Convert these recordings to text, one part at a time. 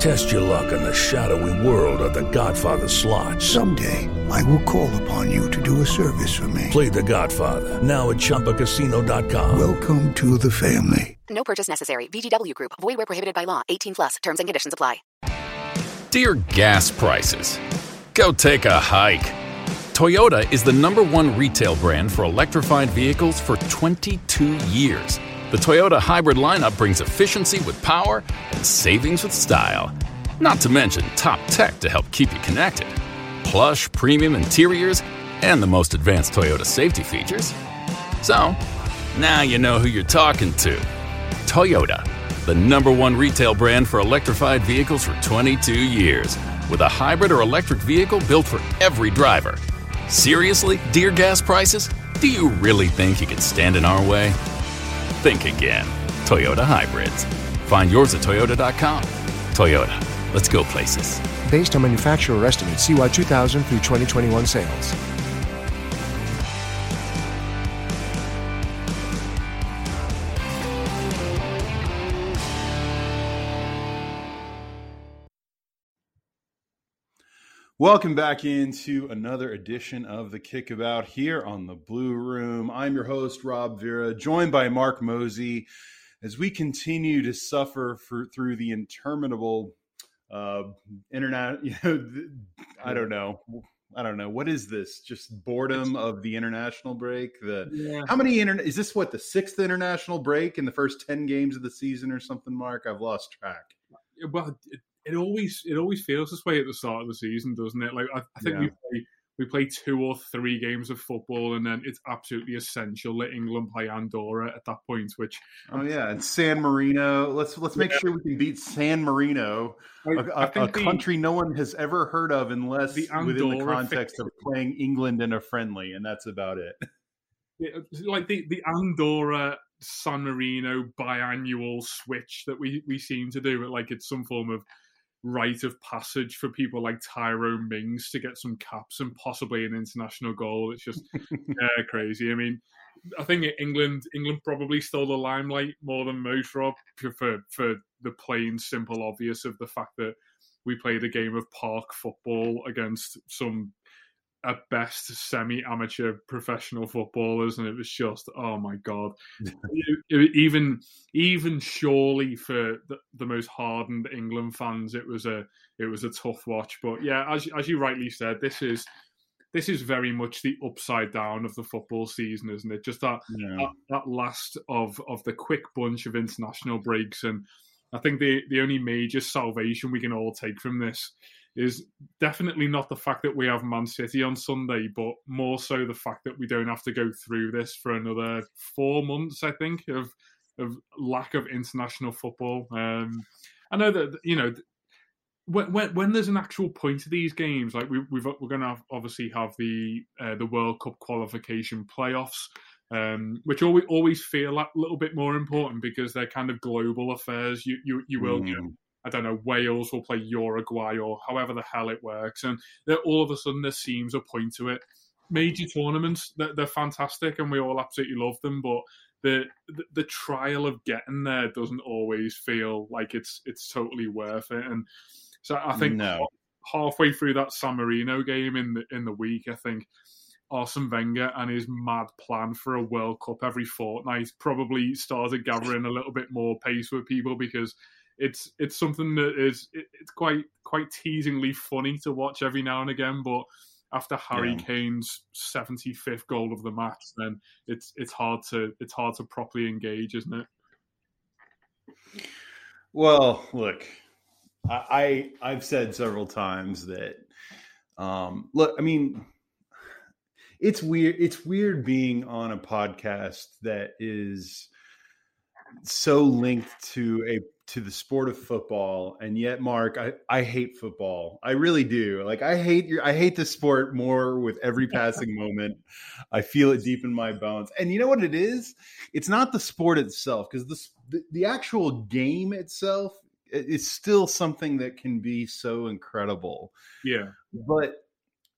Test your luck in the shadowy world of The Godfather slot. Someday, I will call upon you to do a service for me. Play The Godfather now at ChumbaCasino.com. Welcome to the family. No purchase necessary. VGW Group. Void where prohibited by law. 18 plus. Terms and conditions apply. Dear gas prices, go take a hike. Toyota is the number one retail brand for electrified vehicles for 22 years. The Toyota hybrid lineup brings efficiency with power and savings with style. Not to mention top tech to help keep you connected. Plush premium interiors and the most advanced Toyota safety features. So, now you know who you're talking to. Toyota, the number one retail brand for electrified vehicles for 22 years, with a hybrid or electric vehicle built for every driver. Seriously, dear gas prices? Do you really think you can stand in our way? Think again. Toyota Hybrids. Find yours at Toyota.com. Toyota, let's go places. Based on manufacturer estimates, CY 2000 through 2021 sales. Welcome back into another edition of the Kickabout here on the Blue Room. I'm your host, Rob Vera, joined by Mark Mosey as we continue to suffer for, through the interminable uh, internet. You know, I don't know. I don't know. What is this? Just boredom of the international break? The Yeah. how many internet is this? What the sixth international break in the first ten games of the season or something? Mark, I've lost track. well, it, always it always feels this way at the start of the season, doesn't it? Like I, I think we play we play two or three games of football, and then it's absolutely essential that England play Andorra at that point. Which Oh yeah, and San Marino. Let's let's make Yeah. sure we can beat San Marino, I- a, I a- the- country no one has ever heard of unless The within the context of playing England in a friendly, and that's about it. Yeah, like the the Andorra San Marino biannual switch that we we seem to do, like it's some form of rite of passage for people like Tyrone Mings to get some caps and possibly an international goal. It's just uh, crazy. I mean, I think England England probably stole the limelight more than most, Rob, for for- for the plain, simple, obvious of the fact that we played a game of park football against some at best semi-amateur professional footballers, and it was just oh my god! Even even surely for the, the most hardened England fans, it was a it was a tough watch. But yeah, as as you rightly said, this is this is very much the upside down of the football season, isn't it? Just that that, that last of of the quick bunch of international breaks, and I think the the only major salvation we can all take from this is definitely not the fact that we have Man City on Sunday, but more so the fact that we don't have to go through this for another four months. I think of of lack of international football. Um, I know that you know when, when, when there's an actual point to these games, like we, we've, we're going to obviously have the uh, the World Cup qualification playoffs, um, which always always feel a little bit more important because they're kind of global affairs. You you you will Mm. I don't know Wales will play Uruguay or however the hell it works, and all of a sudden there seems a point to it. Major tournaments, they're, they're fantastic, and we all absolutely love them, but the, the the trial of getting there doesn't always feel like it's it's totally worth it. And so I think No. halfway through that San Marino game in the in the week, I think Arsene Wenger and his mad plan for a World Cup every fortnight probably started gathering a little bit more pace with people because it's it's something that is it, it's quite quite teasingly funny to watch every now and again, but after Harry Yeah. Kane's 75th goal of the match, then it's it's hard to it's hard to properly engage, isn't it? Well, look, I, I I've said several times that um look, I mean it's weird it's weird being on a podcast that is so linked to a to the sport of football and yet mark I, I hate football. I really do. Like i hate your i hate the sport more with every passing moment. I feel it deep in my bones. And you know what it is? It's not the sport itself because the, the the actual game itself is still something that can be so incredible. Yeah. but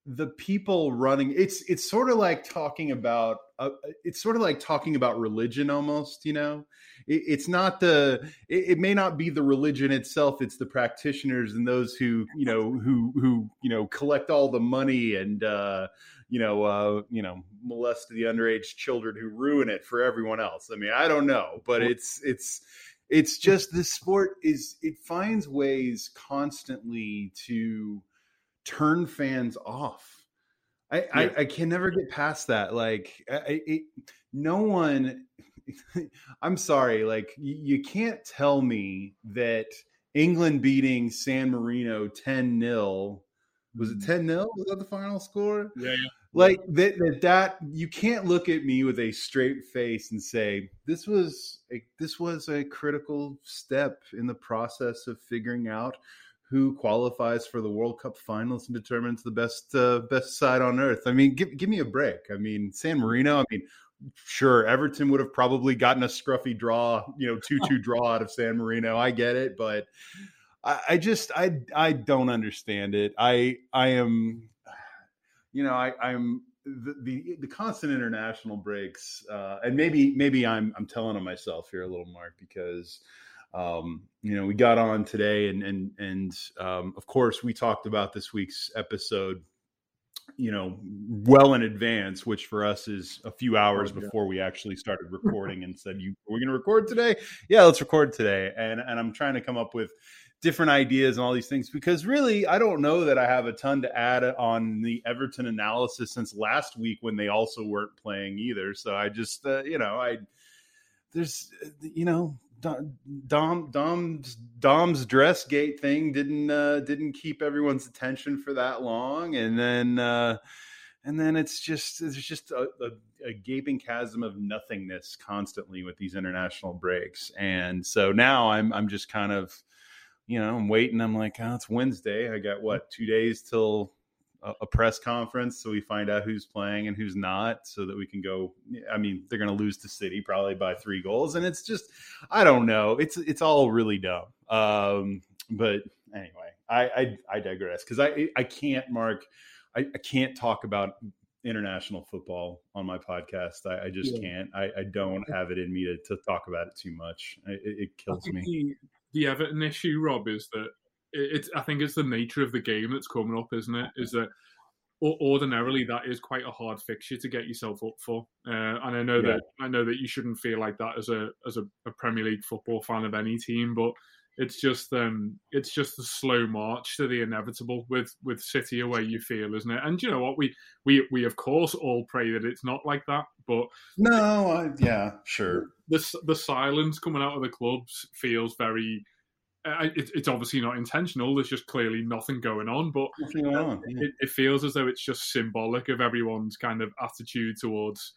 the people running it's it's sort of like talking about uh, it's sort of like talking about religion almost you know? It, it's not the it, it may not be the religion itself it's the practitioners and those who you know who who you know collect all the money and uh you know uh you know molest the underage children who ruin it for everyone else. I mean i don't know but it's it's it's just this sport is it finds ways constantly to turn fans off. I, I, I can never get past that. Like, I, it, no one. I'm sorry. Like, you, you can't tell me that England beating San Marino 10 0 was it mm-hmm. 10 0? Was that the final score? Yeah, yeah. Like that, that, that you can't look at me with a straight face and say this was a, this was a critical step in the process of figuring out who qualifies for the World Cup finals and determines the best uh, best side on earth. I mean, give give me a break. I mean, San Marino. I mean, sure, Everton would have probably gotten a scruffy draw, you know, two two draw out of San Marino. I get it, but I, I just I I don't understand it. I I am, you know, I I'm. The, the the constant international breaks, uh, and maybe maybe I'm I'm telling on myself here a little, Mark, because um, you know, we got on today, and and and um, of course, we talked about this week's episode, you know, well in advance, which for us is a few hours Oh, yeah. before we actually started recording, and said, "You, we're going to record today? Yeah, let's record today." And and I'm trying to come up with different ideas and all these things because really I don't know that I have a ton to add on the Everton analysis since last week when they also weren't playing either. So I just uh, you know I there's uh, you know Dom Dom Dom's Dom's dress gate thing didn't uh, didn't keep everyone's attention for that long, and then uh, and then it's just there's just a, a, a gaping chasm of nothingness constantly with these international breaks, and so now I'm I'm just kind of you know I'm waiting. I'm like, oh, it's Wednesday. I got what two days till a, a press conference, so we find out who's playing and who's not, so that we can go. I mean, they're going to lose to City probably by three goals, and it's just I don't know. It's it's all really dumb. Um, but anyway, I I, I digress because I I can't mark. I, I can't talk about international football on my podcast. I, I just Yeah. can't. I, I don't have it in me to, to talk about it too much. It, it kills me. the, Everton issue, Rob, is that it's. I think it's the nature of the game that's coming up, isn't it? Is that ordinarily that is quite a hard fixture to get yourself up for, uh, and I know Yeah. that I know that you shouldn't feel like that as a as a, a Premier League football fan of any team, but it's just um it's just the slow march to the inevitable with with City away. You feel, isn't it? And you know what? We we we of course all pray that it's not like that, but No, I, yeah, sure. the the silence coming out of the clubs feels very. It, it's obviously not intentional. There's just clearly nothing going on, but going on, yeah. it, it feels as though it's just symbolic of everyone's kind of attitude towards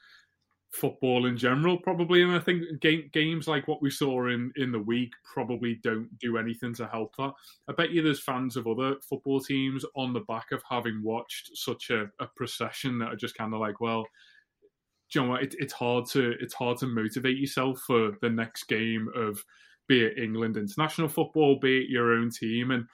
football in general, probably. And I think game, games like what we saw in in the week probably don't do anything to help that. I bet you there's fans of other football teams on the back of having watched such a, a procession that are just kind of like, well, do you know what? It, it's hard to it's hard to motivate yourself for the next game of be it England international football, be it your own team, and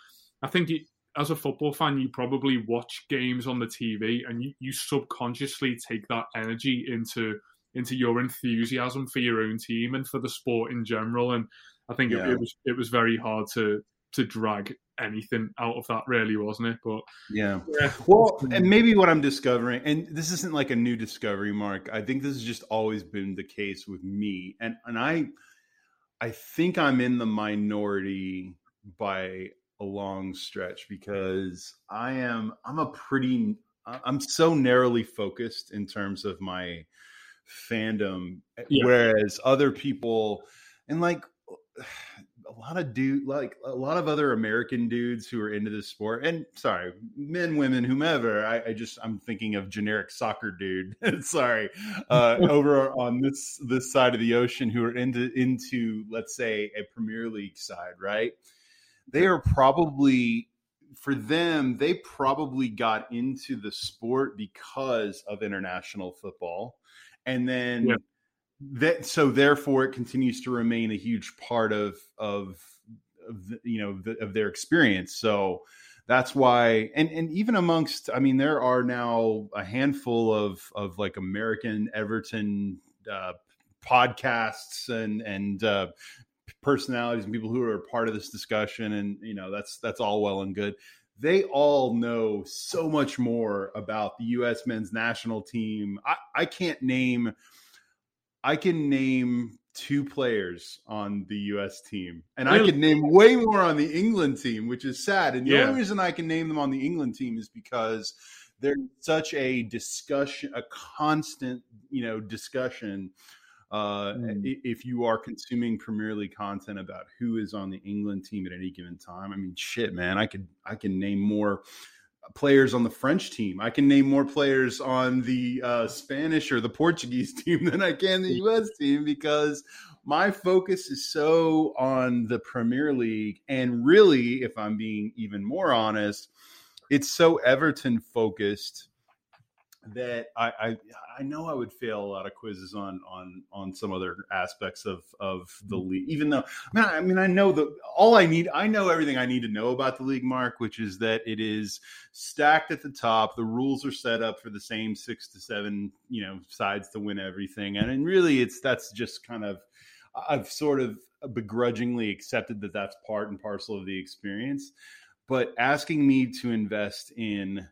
I think you, as a football fan, you probably watch games on the TV and you, you subconsciously take that energy into into your enthusiasm for your own team and for the sport in general. And I think Yeah. it, it was it was very hard to to drag anything out of that, really, wasn't it? But Yeah. yeah, Well, and maybe what I'm discovering, and this isn't like a new discovery, Mark. I think this has just always been the case with me, and and I, I think I'm in the minority by a long stretch because I am I'm a pretty I'm so narrowly focused in terms of my fandom, eh, Yeah. whereas other people and like a lot of dude like a lot of other American dudes who are into this sport and sorry, men, women, whomever. I, I just I'm thinking of generic soccer dude. sorry, uh, over on this this side of the ocean who are into into let's say a Premier League side, right? They are probably for them they probably got into the sport because of international football and then Yeah. That so therefore it continues to remain a huge part of of, of the, you know the, of their experience. So that's why and and even amongst i mean there are now a handful of of like american everton uh podcasts and and uh personalities and people who are part of this discussion and you know that's that's all well and good. They all know so much more about the us men's national team. I, I can't name i can name two players on the us team and i can name way more on the england team which is sad and the Yeah. only reason i can name them on the england team is because there's such a discussion a constant you know discussion uh, Mm. if you are consuming Premier League content about who is on the England team at any given time, I mean, shit, man, I could I can name more players on the French team. I can name more players on the uh, Spanish or the Portuguese team than I can the U.S. team because my focus is so on the Premier League, and really, if I'm being even more honest, it's so Everton focused that I, I I know I would fail a lot of quizzes on on on some other aspects of of the mm-hmm. league. Even though I mean I, I mean I know the all I need I know everything I need to know about the league, Mark, which is that it is stacked at the top. The rules are set up for the same six to seven you know sides to win everything, and, and really it's that's just kind of I've sort of begrudgingly accepted that that's part and parcel of the experience. But asking me to invest in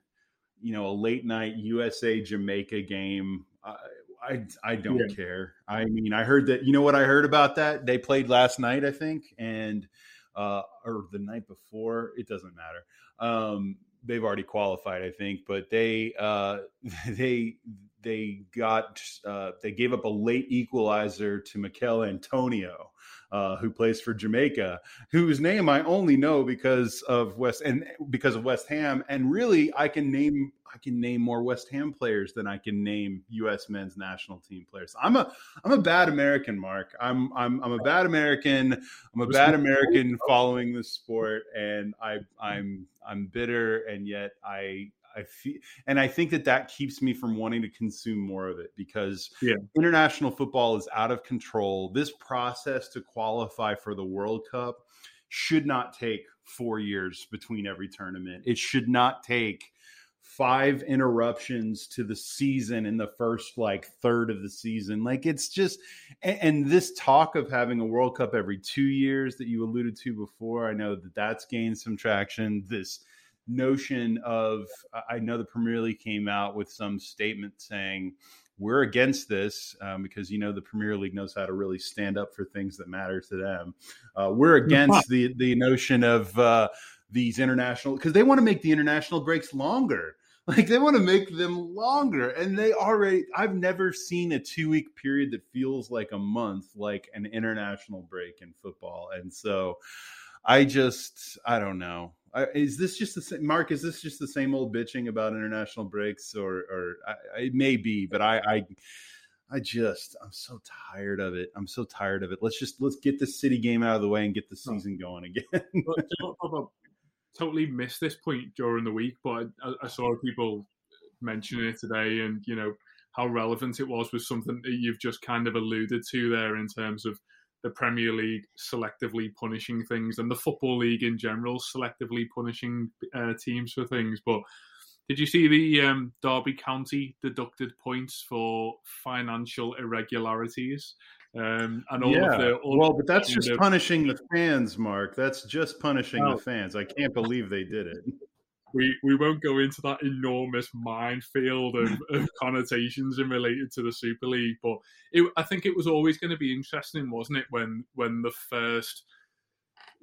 you know a late night USA Jamaica game. I I, I don't Yeah. care. I mean, I heard that. You know what I heard about that? They played last night, I think, and uh, or the night before. It doesn't matter. Um, they've already qualified, I think, but they uh, they they got uh, they gave up a late equalizer to Michail Antonio. Uh, who plays for Jamaica? Whose name I only know because of West and because of West Ham, and really I can name I can name more West Ham players than I can name U.S. men's national team players. I'm a I'm a bad American, Mark. I'm I'm I'm a bad American. I'm a bad American following the sport, and I I'm I'm bitter, and yet I I feel, and I think that that keeps me from wanting to consume more of it because Yeah. international football is out of control. This process to qualify for the World Cup should not take four years between every tournament. It should not take five interruptions to the season in the first like third of the season. Like it's just, and, and this talk of having a World Cup every two years that you alluded to before, I know that that's gained some traction. This notion of, I know the Premier League came out with some statement saying, we're against this um, because you know the Premier League knows how to really stand up for things that matter to them. Uh, we're against the the notion of uh, these international because they want to make the international breaks longer. Like they want to make them longer, and they already. I've never seen a two week period that feels like a month, like an international break in football, and so I just I don't know. I, is this just the same, Mark? Is this just the same old bitching about international breaks, or or I, it may be, but I, I I just I'm so tired of it. I'm so tired of it. Let's just let's get the city game out of the way and get the season going again. totally missed this point during the week, but I, I saw people mentioning it today, and you know how relevant it was was something that you've just kind of alluded to there in terms of the Premier League selectively punishing things and the Football League in general selectively punishing uh, teams for things. But Did you see the um, Derby County deducted points for financial irregularities? Um, and all yeah. of the all well, but that's the- just punishing the fans, Mark. That's just punishing Oh. the fans. I can't believe they did it. we we won't go into that enormous minefield of, of connotations in related to the Super League, but it, I think it was always going to be interesting, wasn't it, when when the first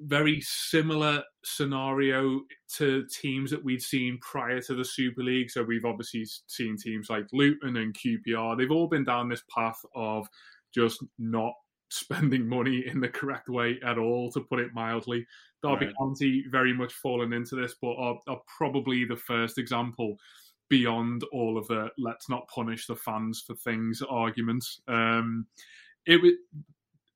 very similar scenario to teams that we'd seen prior to the Super League. So we've obviously seen teams like Luton and QPR. They've all been down this path of just not spending money in the correct way at all, to put it mildly. Derby Right. County very much fallen into this, but are, are probably the first example beyond all of the let's not punish the fans for things arguments. Um, it wa-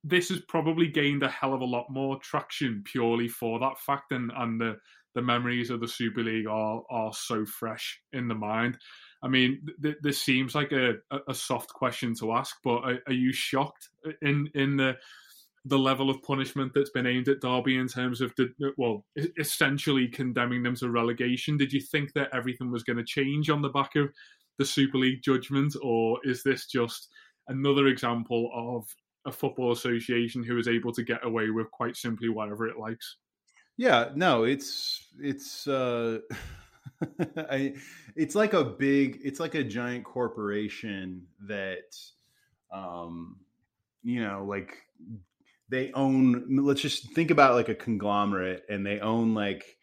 this has probably gained a hell of a lot more traction purely for that fact, and and the the memories of the Super League are are so fresh in the mind. I mean, th- this seems like a, a soft question to ask, but are, are you shocked in in the the level of punishment that's been aimed at Derby in terms of the well, essentially condemning them to relegation? Did you think that everything was going to change on the back of the Super League judgment, or is this just another example of a football association who is able to get away with quite simply whatever it likes? Yeah, no, it's it's uh I it's like a big it's like a giant corporation that um you know like they own let's just think about like a conglomerate and they own like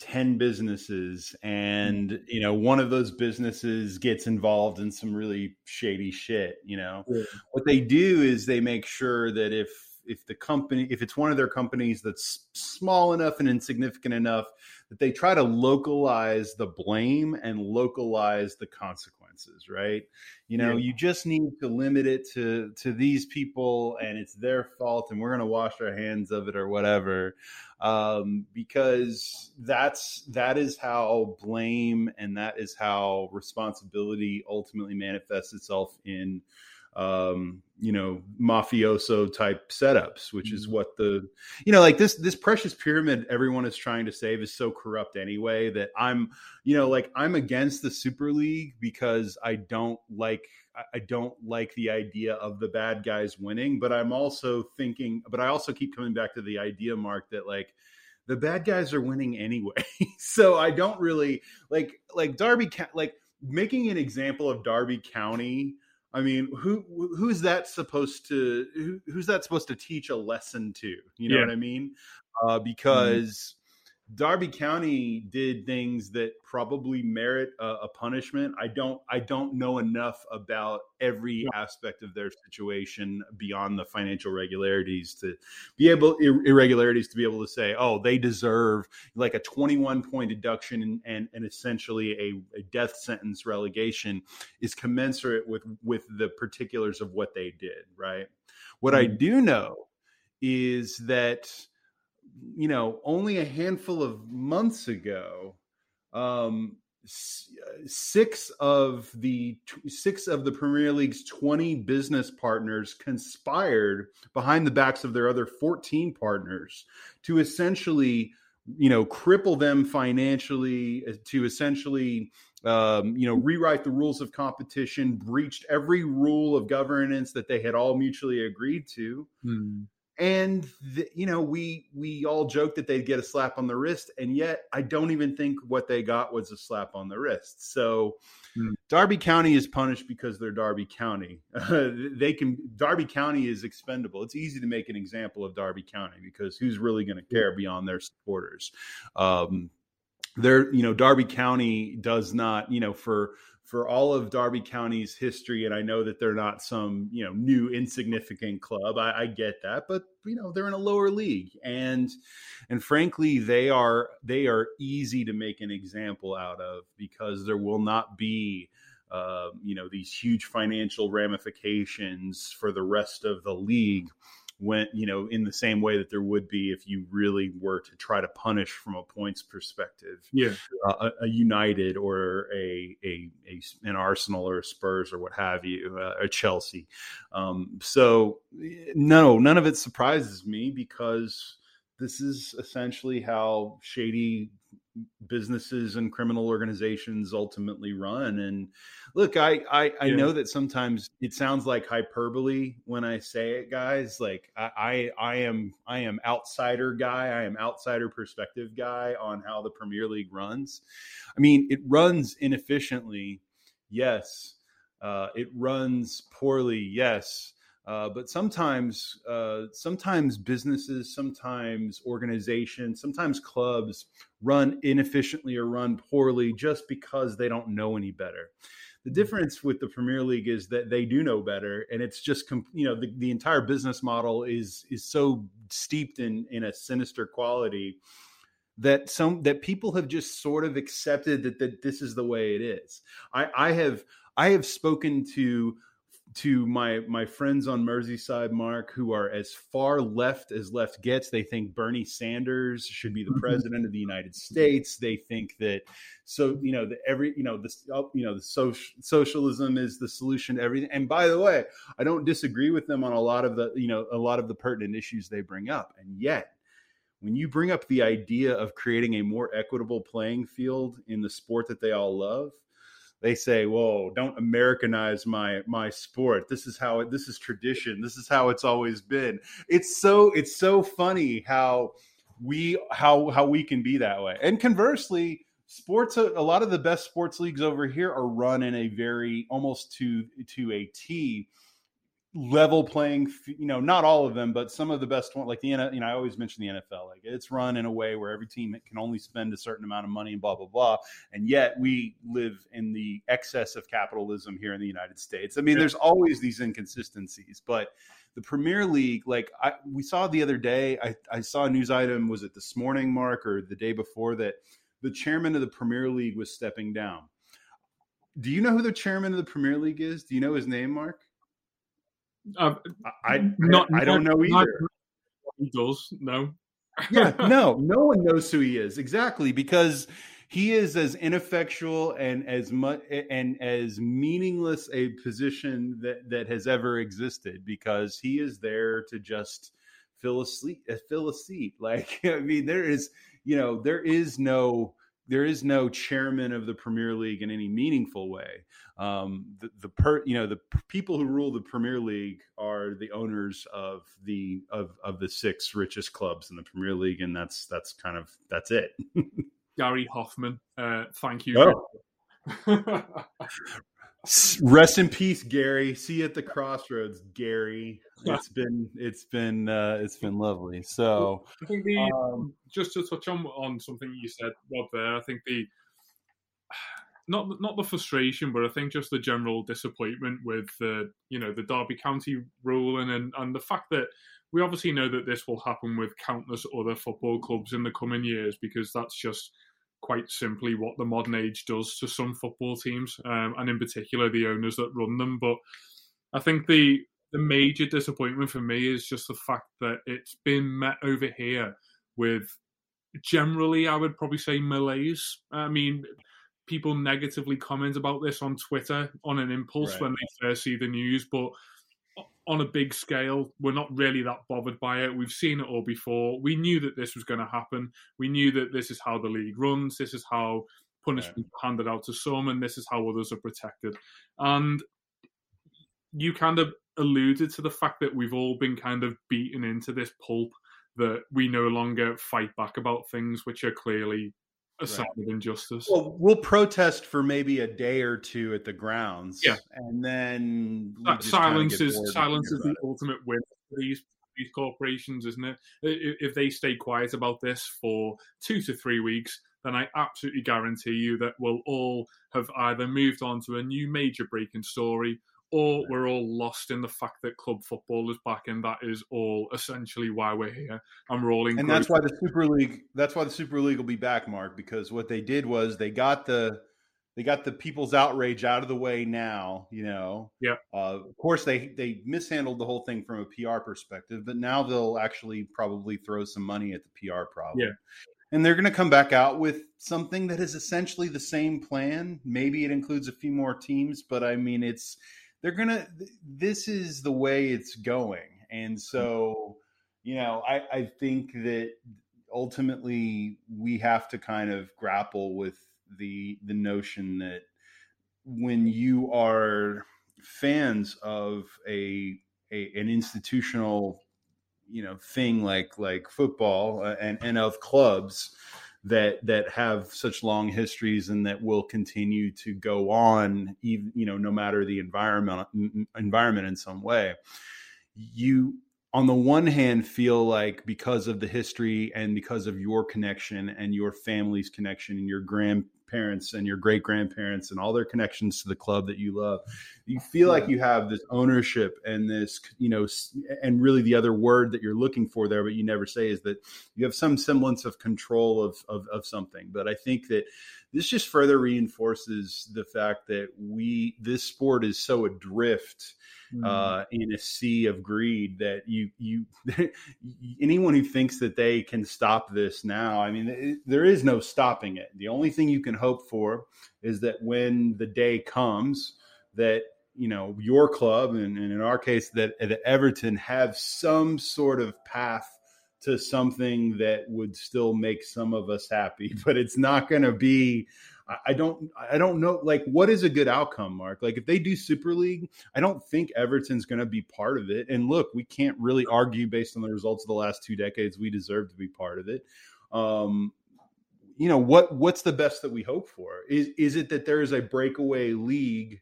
10 businesses and you know one of those businesses gets involved in some really shady shit you know? What they do is they make sure that if if the company if it's one of their companies that's small enough and insignificant enough that they try to localize the blame and localize the consequences right you know Yeah. you just need to limit it to to these people and it's their fault and we're going to wash our hands of it or whatever um, because that's that is how blame and that is how responsibility ultimately manifests itself in um you know mafioso type setups which is what the you know like this this precious pyramid everyone is trying to save is so corrupt anyway that i'm you know like i'm against the super league because i don't like I- don't like the idea of the bad guys winning but i'm also thinking but i also keep coming back to the idea mark that like the bad guys are winning anyway. So i don't really like like derby like making an example of derby county I mean, who who's that supposed to who, who's that supposed to teach a lesson to? You know Yeah. what I mean? Uh, because Derby County did things that probably merit a, a punishment. I don't I don't know enough about every aspect of their situation beyond the financial regularities to be able ir- irregularities to be able to say, oh, they deserve like a 21 point deduction and and, and essentially a, a death sentence relegation is commensurate with with the particulars of what they did, right? What I mm-hmm. do know is that you know only a handful of months ago um six of the six of the premier league's 20 business partners conspired behind the backs of their other 14 partners to essentially you know cripple them financially uh, to essentially um, you know rewrite the rules of competition breached every rule of governance that they had all mutually agreed to and the, you know we we all joked that they'd get a slap on the wrist and yet i don't even think what they got was a slap on the wrist. So derby county is punished because they're derby county. They can derby county is expendable. It's easy to make an example of derby county because who's really going to care beyond their supporters? Um there you know derby county does not you know for for all of derby county's history and i know that they're not some you know new insignificant club i, I get that but you know they're in a lower league and and frankly they are they are easy to make an example out of because there will not be uh, you know these huge financial ramifications for the rest of the league when you know in the same way that there would be if you really were to try to punish from a points perspective Yeah. uh, a, a united or a, a a an arsenal or a spurs or what have you uh, a chelsea um, so no none of it surprises me because this is essentially how shady businesses and criminal organizations ultimately run. And look, I I, I yeah. know that sometimes it sounds like hyperbole when I say it, guys. Like I, I I am I am outsider guy. I am outsider perspective guy on how the Premier League runs. I mean, it runs inefficiently, yes. Uh, it runs poorly, yes. Uh, but sometimes, uh, sometimes businesses, sometimes organizations, sometimes clubs run inefficiently or run poorly just because they don't know any better. The mm-hmm. difference with the Premier League is that they do know better, and it's just you know the, the entire business model is is so steeped in in a sinister quality that some that people have just sort of accepted that that this is the way it is. I, I have I have spoken to to my my friends on Merseyside, Mark, who are as far left as left gets. They think Bernie Sanders should be the mm-hmm. president of the United States. They think that so you know the every you know this oh, you know the social, socialism is the solution to everything. And by the way, I don't disagree with them on a lot of the you know a lot of the pertinent issues they bring up. And yet, when you bring up the idea of creating a more equitable playing field in the sport that they all love they say, "Whoa, don't Americanize my my sport. This is how it. This is tradition. This is how it's always been." It's so it's so funny how we how how we can be that way. And conversely, sports a lot of the best sports leagues over here are run in a very almost to to a T level playing you know not all of them but some of the best one like the you know i always mention the nfl like it's run in a way where every team can only spend a certain amount of money and blah blah blah and yet we live in the excess of capitalism here in the united states. I mean there's always these inconsistencies but the premier league like I, we saw the other day I, I saw a news item was it this morning mark or the day before that the chairman of the premier league was stepping down. Do you know who the chairman of the premier league is? Do you know his name mark uh, I not, I don't know either. He does no. yeah, no, no one knows who he is exactly because he is as ineffectual and as much and as meaningless a position that that has ever existed because he is there to just fill a seat, fill a seat. Like I mean, there is you know there is no there is no chairman of the Premier League in any meaningful way. Um, the, the per, you know the people who rule the Premier League are the owners of the of of the six richest clubs in the Premier League, and that's that's kind of that's it. Gary Hoffman, uh, thank you. Oh. Rest in peace, Gary. See you at the crossroads, Gary. It's been it's been uh, it's been lovely. So I think the um, just to touch on on something you said, Rob. There, I think the not not the frustration, but I think just the general disappointment with the you know the Derby County ruling and and the fact that we obviously know that this will happen with countless other football clubs in the coming years because that's just quite simply what the modern age does to some football teams, um, and in particular the owners that run them. But I think the the major disappointment for me is just the fact that it's been met over here with generally, I would probably say malaise. I mean, people negatively comment about this on Twitter on an impulse right. when they first see the news, but on a big scale, we're not really that bothered by it. We've seen it all before. We knew that this was going to happen. We knew that this is how the league runs. This is how punishment yeah. handed out to some, and this is how others are protected. And you kind of alluded to the fact that we've all been kind of beaten into this pulp that we no longer fight back about things which are clearly a sign of injustice. Well, we'll protest for maybe a day or two at the grounds. Yeah, and then silence is silence is the it. ultimate win for these these corporations, isn't it? If they stay quiet about this for two to three weeks, then I absolutely guarantee you that we'll all have either moved on to a new major breaking story or we're all lost in the fact that club football is back, and that is all essentially why we're here. I'm rolling. And that's why the Super League. That's why the Super League will be back, Mark, because what they did was they got the they got the people's outrage out of the way now. You know. Yeah. Uh, of course, they they mishandled the whole thing from a PR perspective, but now they'll actually probably throw some money at the PR problem. Yeah. And they're going to come back out with something that is essentially the same plan. Maybe it includes a few more teams, but I mean, it's they're gonna this is the way it's going and hmm. so you know i i think that ultimately we have to kind of grapple with the the notion that when you are fans of a, a an institutional you know thing like like football uh, and and of clubs that that have such long histories and that will continue to go on even you know no matter the environment environment in some way. You on the one hand feel like because of the history and because of your connection and your family's connection and your grandparents and your great grandparents and all their connections to the club that you love you feel like you have this ownership and this you know and really the other word that you're looking for there but you never say is that you have some semblance of control of of, of something. But i think that this just further reinforces the fact that we this sport is so adrift mm. uh, in a sea of greed that you you anyone who thinks that they can stop this now i mean it, there is no stopping it the only thing you can hope for is that when the day comes that you know your club and, and in our case that, that everton have some sort of path to something that would still make some of us happy but it's not going to be I don't I don't know like what is a good outcome, Mark? Like if they do Super League, I don't think Everton's going to be part of it. And look, we can't really argue based on the results of the last two decades. We deserve to be part of it. Um, you know what? What's the best that we hope for? Is is it that there is a breakaway league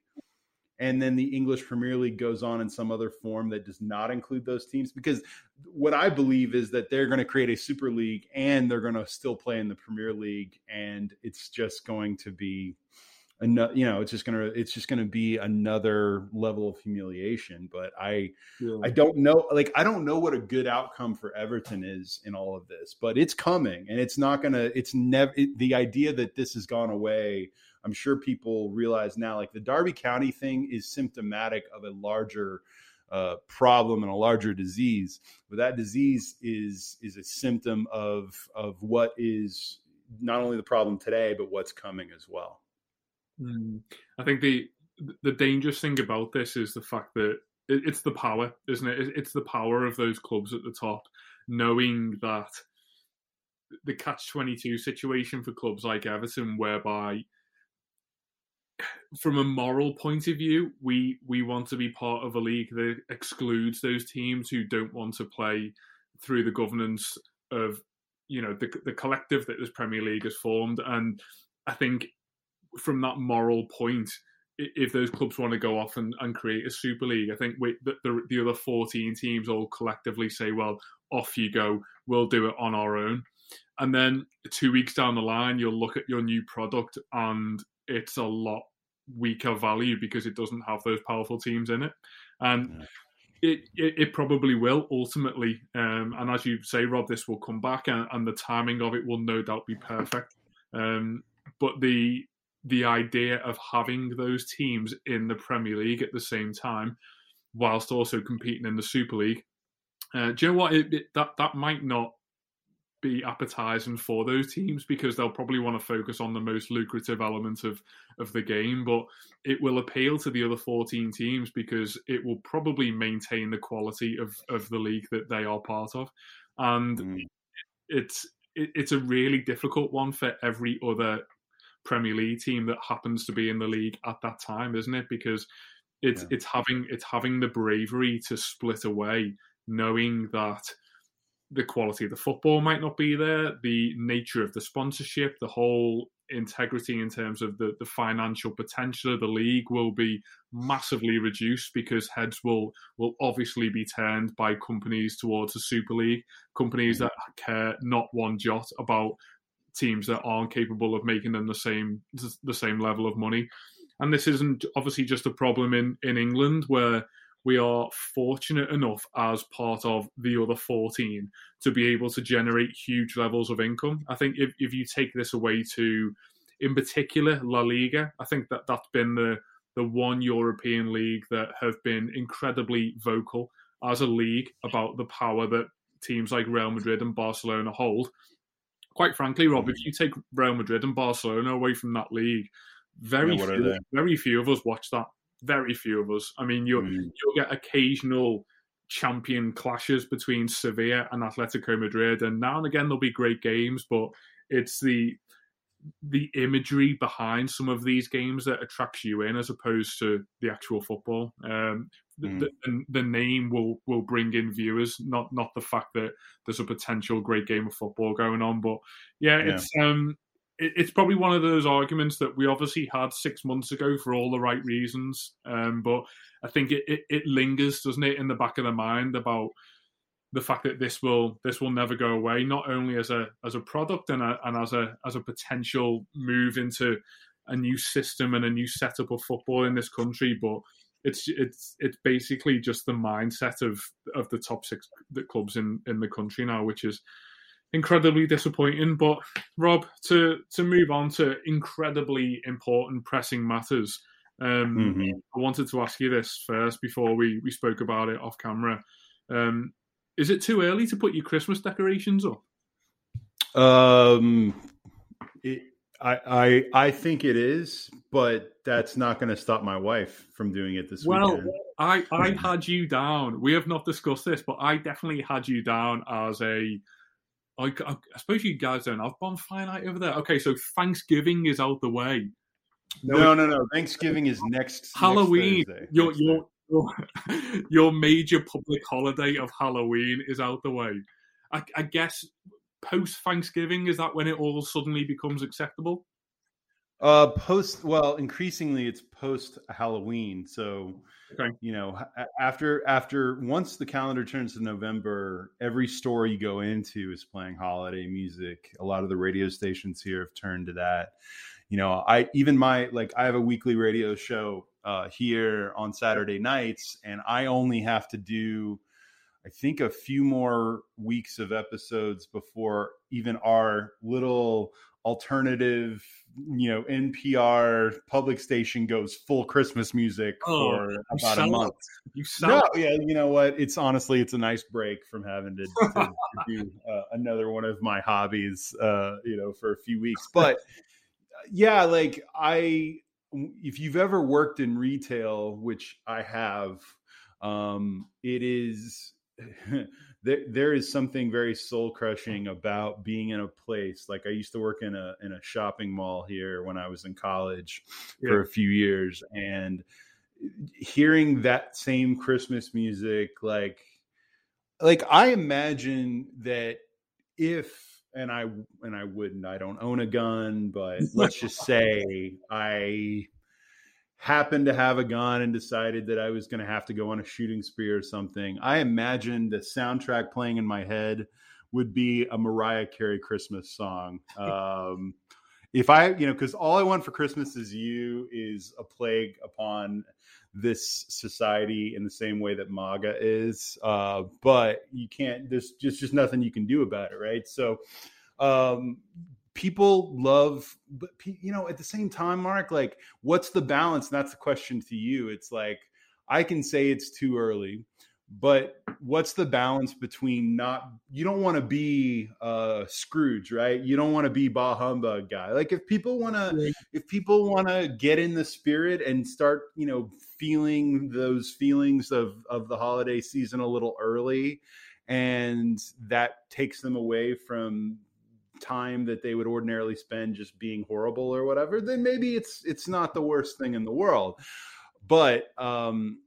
and then the English Premier League goes on in some other form that does not include those teams. Because what I believe is that they're going to create a Super League and they're going to still play in the Premier League, and it's just going to be another you know it's just gonna it's just gonna be another level of humiliation but i yeah. i don't know like i don't know what a good outcome for everton is in all of this but it's coming and it's not gonna it's never it, the idea that this has gone away I'm sure people realize now, like the Derby County thing is symptomatic of a larger uh, problem and a larger disease. But that disease is is a symptom of of what is not only the problem today, but what's coming as well. Mm. I think the the dangerous thing about this is the fact that it's the power, isn't it? It's the power of those clubs at the top, knowing that the catch twenty two situation for clubs like Everton, whereby from a moral point of view, we we want to be part of a league that excludes those teams who don't want to play through the governance of you know the the collective that this Premier League has formed. And I think from that moral point, if those clubs want to go off and, and create a Super League, I think we, the, the the other fourteen teams all collectively say, "Well, off you go. We'll do it on our own." And then two weeks down the line, you'll look at your new product and it's a lot weaker value because it doesn't have those powerful teams in it. And yeah. It, it, it, probably will ultimately. Um, and as you say, Rob, this will come back, and, and the timing of it will no doubt be perfect. Um, but the the idea of having those teams in the Premier League at the same time, whilst also competing in the Super League, uh, do you know what? It, that that might not be appetizing for those teams because they'll probably want to focus on the most lucrative element of of the game but it will appeal to the other 14 teams because it will probably maintain the quality of of the league that they are part of and mm. it's it, it's a really difficult one for every other Premier League team that happens to be in the league at that time isn't it because it's yeah. it's having it's having the bravery to split away knowing that the quality of the football might not be there, the nature of the sponsorship, the whole integrity in terms of the, the financial potential of the league will be massively reduced because heads will will obviously be turned by companies towards the Super League, companies mm. that care not one jot about teams that aren't capable of making them the same the same level of money. And this isn't obviously just a problem in, in England where we are fortunate enough as part of the other 14 to be able to generate huge levels of income. I think if, if you take this away to, in particular, La Liga, I think that that's been the, the one European league that have been incredibly vocal as a league about the power that teams like Real Madrid and Barcelona hold. Quite frankly, Rob, if you take Real Madrid and Barcelona away from that league, very yeah, few, very few of us watch that very few of us. I mean, you'll mm. you'll get occasional champion clashes between Sevilla and Atletico Madrid, and now and again there'll be great games, but it's the the imagery behind some of these games that attracts you in as opposed to the actual football. Um, Mm. the, the, the name will will bring in viewers, not not the fact that there's a potential great game of football going on. But yeah, Yeah. it's um it's probably one of those arguments that we obviously had six months ago for all the right reasons. Um, but I think it, it, it lingers, doesn't it, in the back of the mind about the fact that this will this will never go away, not only as a as a product and a, and as a as a potential move into a new system and a new setup of football in this country, but it's it's it's basically just the mindset of of the top six clubs in in the country now, which is incredibly disappointing. But Rob, to to move on to incredibly important pressing matters. Um, Mhm. I wanted to ask you this first before we we spoke about it off camera. Um, is it too early to put your Christmas decorations up? Um, it, I, I I think it is, but that's not going to stop my wife from doing it this Well, weekend. I I had you down. We have not discussed this, but I definitely had you down as a. I, I I suppose you guys don't have bonfire night over there. Okay, so Thanksgiving is out the way. No, no, no. Thanksgiving is next Halloween. Next your Next your your your major public holiday of Halloween is out the way. I, I guess post Thanksgiving is that when it all suddenly becomes acceptable? Uh, post. Well, increasingly, it's post Halloween. So, Okay. you know, after after once the calendar turns to November, every store you go into is playing holiday music. A lot of the radio stations here have turned to that. You know, I even my like I have a weekly radio show uh, here on Saturday nights, and I only have to do. I think a few more weeks of episodes before even our little alternative, you know, NPR public station goes full Christmas music Oh, for about a month. You No, yeah, you know what? It's honestly, it's a nice break from having to, to, to do uh, another one of my hobbies, uh, you know, for a few weeks. But yeah, like I, if you've ever worked in retail, which I have, um, it is there. There is something very soul crushing about being in a place like I used to work in a in a shopping mall here when I was in college for a few years, and hearing that same Christmas music, like like I imagine that if and I and I wouldn't, I don't own a gun, but let's just say I happened to have a gun and decided that I was going to have to go on a shooting spree or something. I imagine the soundtrack playing in my head would be a Mariah Carey Christmas song. Um, if I, you know, because all I want for Christmas is you is a plague upon this society in the same way that MAGA is. Uh, but you can't, there's just, just nothing you can do about it, right? So, um, people love, but you know, at the same time, Mark, like, what's the balance? And that's the question to you. It's like, I can say it's too early, but what's the balance between not you don't want to be uh scrooge right you don't want to be bah humbug guy like if people want to if people want to get in the spirit and start you know feeling those feelings of of the holiday season a little early and that takes them away from time that they would ordinarily spend just being horrible or whatever then maybe it's it's not the worst thing in the world but um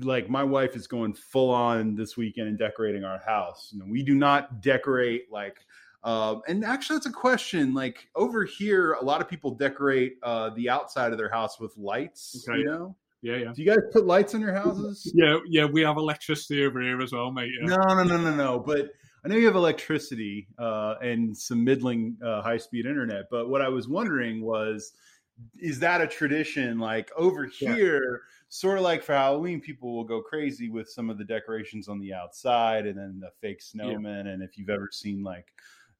like my wife is going full on this weekend and decorating our house and we do not decorate like uh, and actually that's a question like over here a lot of people decorate uh, the outside of their house with lights Okay. you know Yeah, yeah. do you guys put lights in your houses Yeah, yeah, we have electricity over here as well, mate. Yeah. no, no, no, no, no. But I know you have electricity uh, and some middling uh, high speed internet. But what I was wondering was, is that a tradition? Like over Yeah. here, sort of like for Halloween, people will go crazy with some of the decorations on the outside and then the fake snowmen. And if you've ever seen like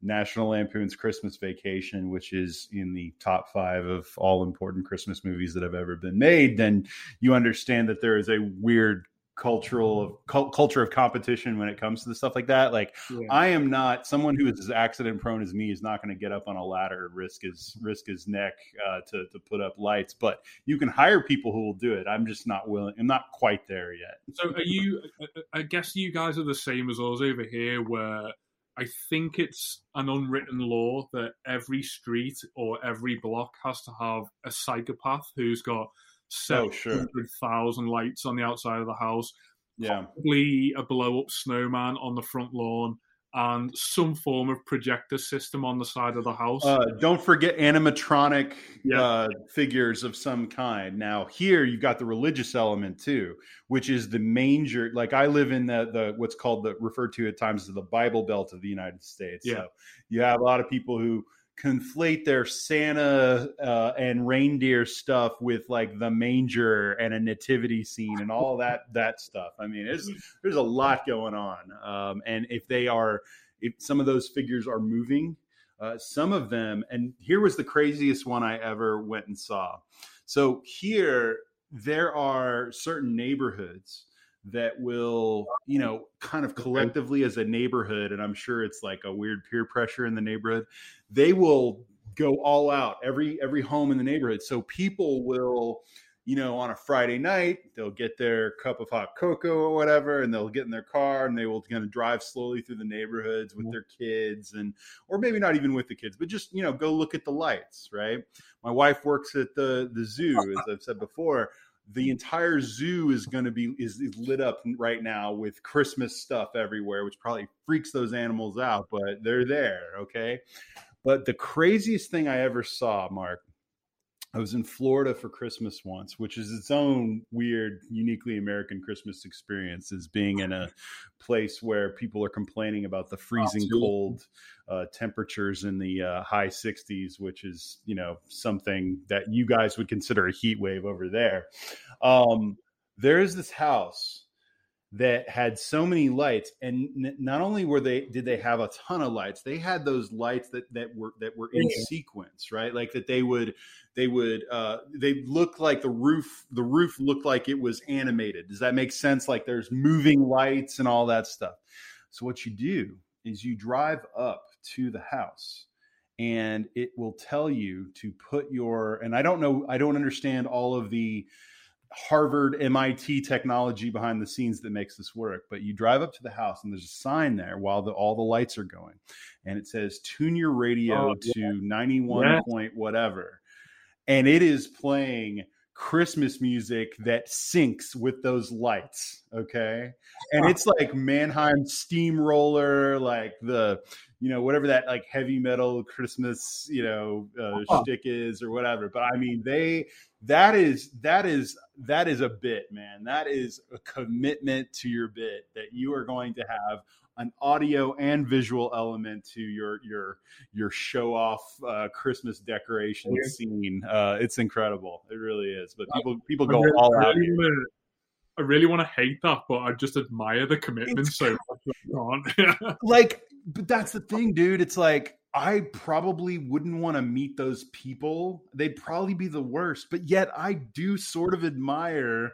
National Lampoon's Christmas Vacation, which is in the top five of all important Christmas movies that have ever been made, then you understand that there is a weird cultural cult, culture of competition when it comes to the stuff like that. Like Yeah. I am not someone who is as accident prone as me is not going to get up on a ladder, risk his risk his neck uh, to to put up lights. But you can hire people who will do it. I'm just not willing. I'm not quite there yet. So are you? I- I guess you guys are the same as us over here, where I think it's an unwritten law that every street or every block has to have a psychopath who's got Oh, seven sure. hundred thousand lights on the outside of the house, Yeah. probably a blow up snowman on the front lawn, and some form of projector system on the side of the house. Uh, don't forget animatronic Yeah. uh, figures of some kind. Now here you've got the religious element too, which is the manger. Like I live in the the what's called the referred to at times as the Bible Belt of the United States. Yeah. So you have a lot of people who conflate their Santa uh, and reindeer stuff with like the manger and a nativity scene and all that that stuff. I mean, there's there's a lot going on, um, and if they are, if some of those figures are moving, uh, some of them, and here was the craziest one I ever went and saw. So here there are certain neighborhoods that will, you know, kind of collectively as a neighborhood, and I'm sure it's like a weird peer pressure in the neighborhood, they will go all out every every home in the neighborhood. So people will you know, on a Friday night, they'll get their cup of hot cocoa or whatever, and they'll get in their car and they will kind of drive slowly through the neighborhoods with mm-hmm. their kids and, or maybe not even with the kids, but just, you know, go look at the lights, right? My wife works at the, the zoo, as I've said before. The entire zoo is going to be is, is lit up right now with Christmas stuff everywhere, which probably freaks those animals out, but they're there, okay? But the craziest thing I ever saw, Mark, I was in Florida for Christmas once, which is its own weird, uniquely American Christmas experience, is being in a place where people are complaining about the freezing cold uh, temperatures in the uh, high 60s, which is, you know, something that you guys would consider a heat wave over there. Um, there is this house that had so many lights and n- not only were they did they have a ton of lights they had those lights that that were that were in Yeah. sequence right? Like that they would they would uh they looked like the roof the roof looked like it was animated. Does that make sense? Like there's moving lights and all that stuff. So what you do is you drive up to the house and it will tell you to put your and i don't know i don't understand all of the Harvard, MIT technology behind the scenes that makes this work. But you drive up to the house and there's a sign there while the, all the lights are going, and it says "Tune your radio Oh, yeah. to 91 Yeah. point whatever," and it is playing Christmas music that syncs with those lights. Okay, and it's like Mannheim Steamroller, like the you know whatever that like heavy metal Christmas you know uh, Uh-huh. shtick is or whatever. But I mean they that is that is that is a bit man that is a commitment to your bit that you are going to have an audio and visual element to your your your show off uh, christmas decoration Yeah. scene. Uh, it's incredible. It really is. But people people go really- all I out really wanna- I really want to hate that, but I just admire the commitment so much. I like but that's the thing dude. It's like i probably wouldn't want to meet those people. They'd probably be the worst. But yet i do sort of admire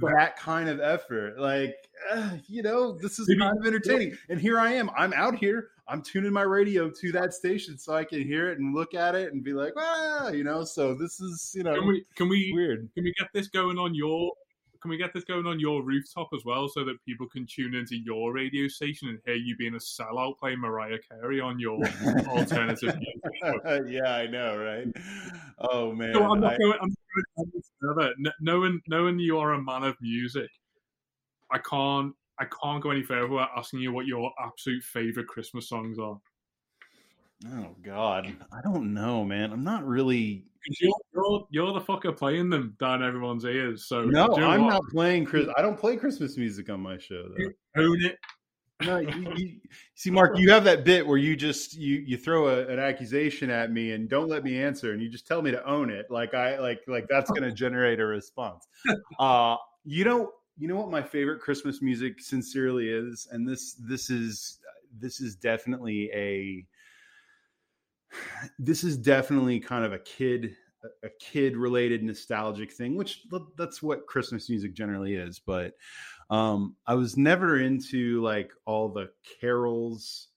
that kind of effort. Like uh, you know this is Maybe- kind of entertaining. and here i am. I'm out here. I'm tuning my radio to that station so i can hear it and look at it and be like ah you know? So this is you know Can we can we weird. can we get this going on your can we get this going on your rooftop as well so that people can tune into your radio station and hear you being a sellout playing Mariah Carey on your alternative music? yeah i know right oh man So I'm not I- going. I'm not going any further. Kn- Knowing knowing you are a man of music, I can't I can't go any further without asking you what your absolute favorite Christmas songs are. Oh God, I don't know, man. I'm not really. You're, you're you're the fucker playing them down everyone's ears. So No, you know I'm what? not playing Chris. I don't play Christmas music on my show though. Own it. No, you, you, see, Mark, you have that bit where you just you you throw a, an accusation at me and don't let me answer, and you just tell me to own it. Like I like like that's going to generate a response. Uh, you know, you know what my favorite Christmas music sincerely is, and this this is this is definitely a this is definitely kind of a kid a kid related nostalgic thing which that's what christmas music generally is but Um, I was never into like all the carols.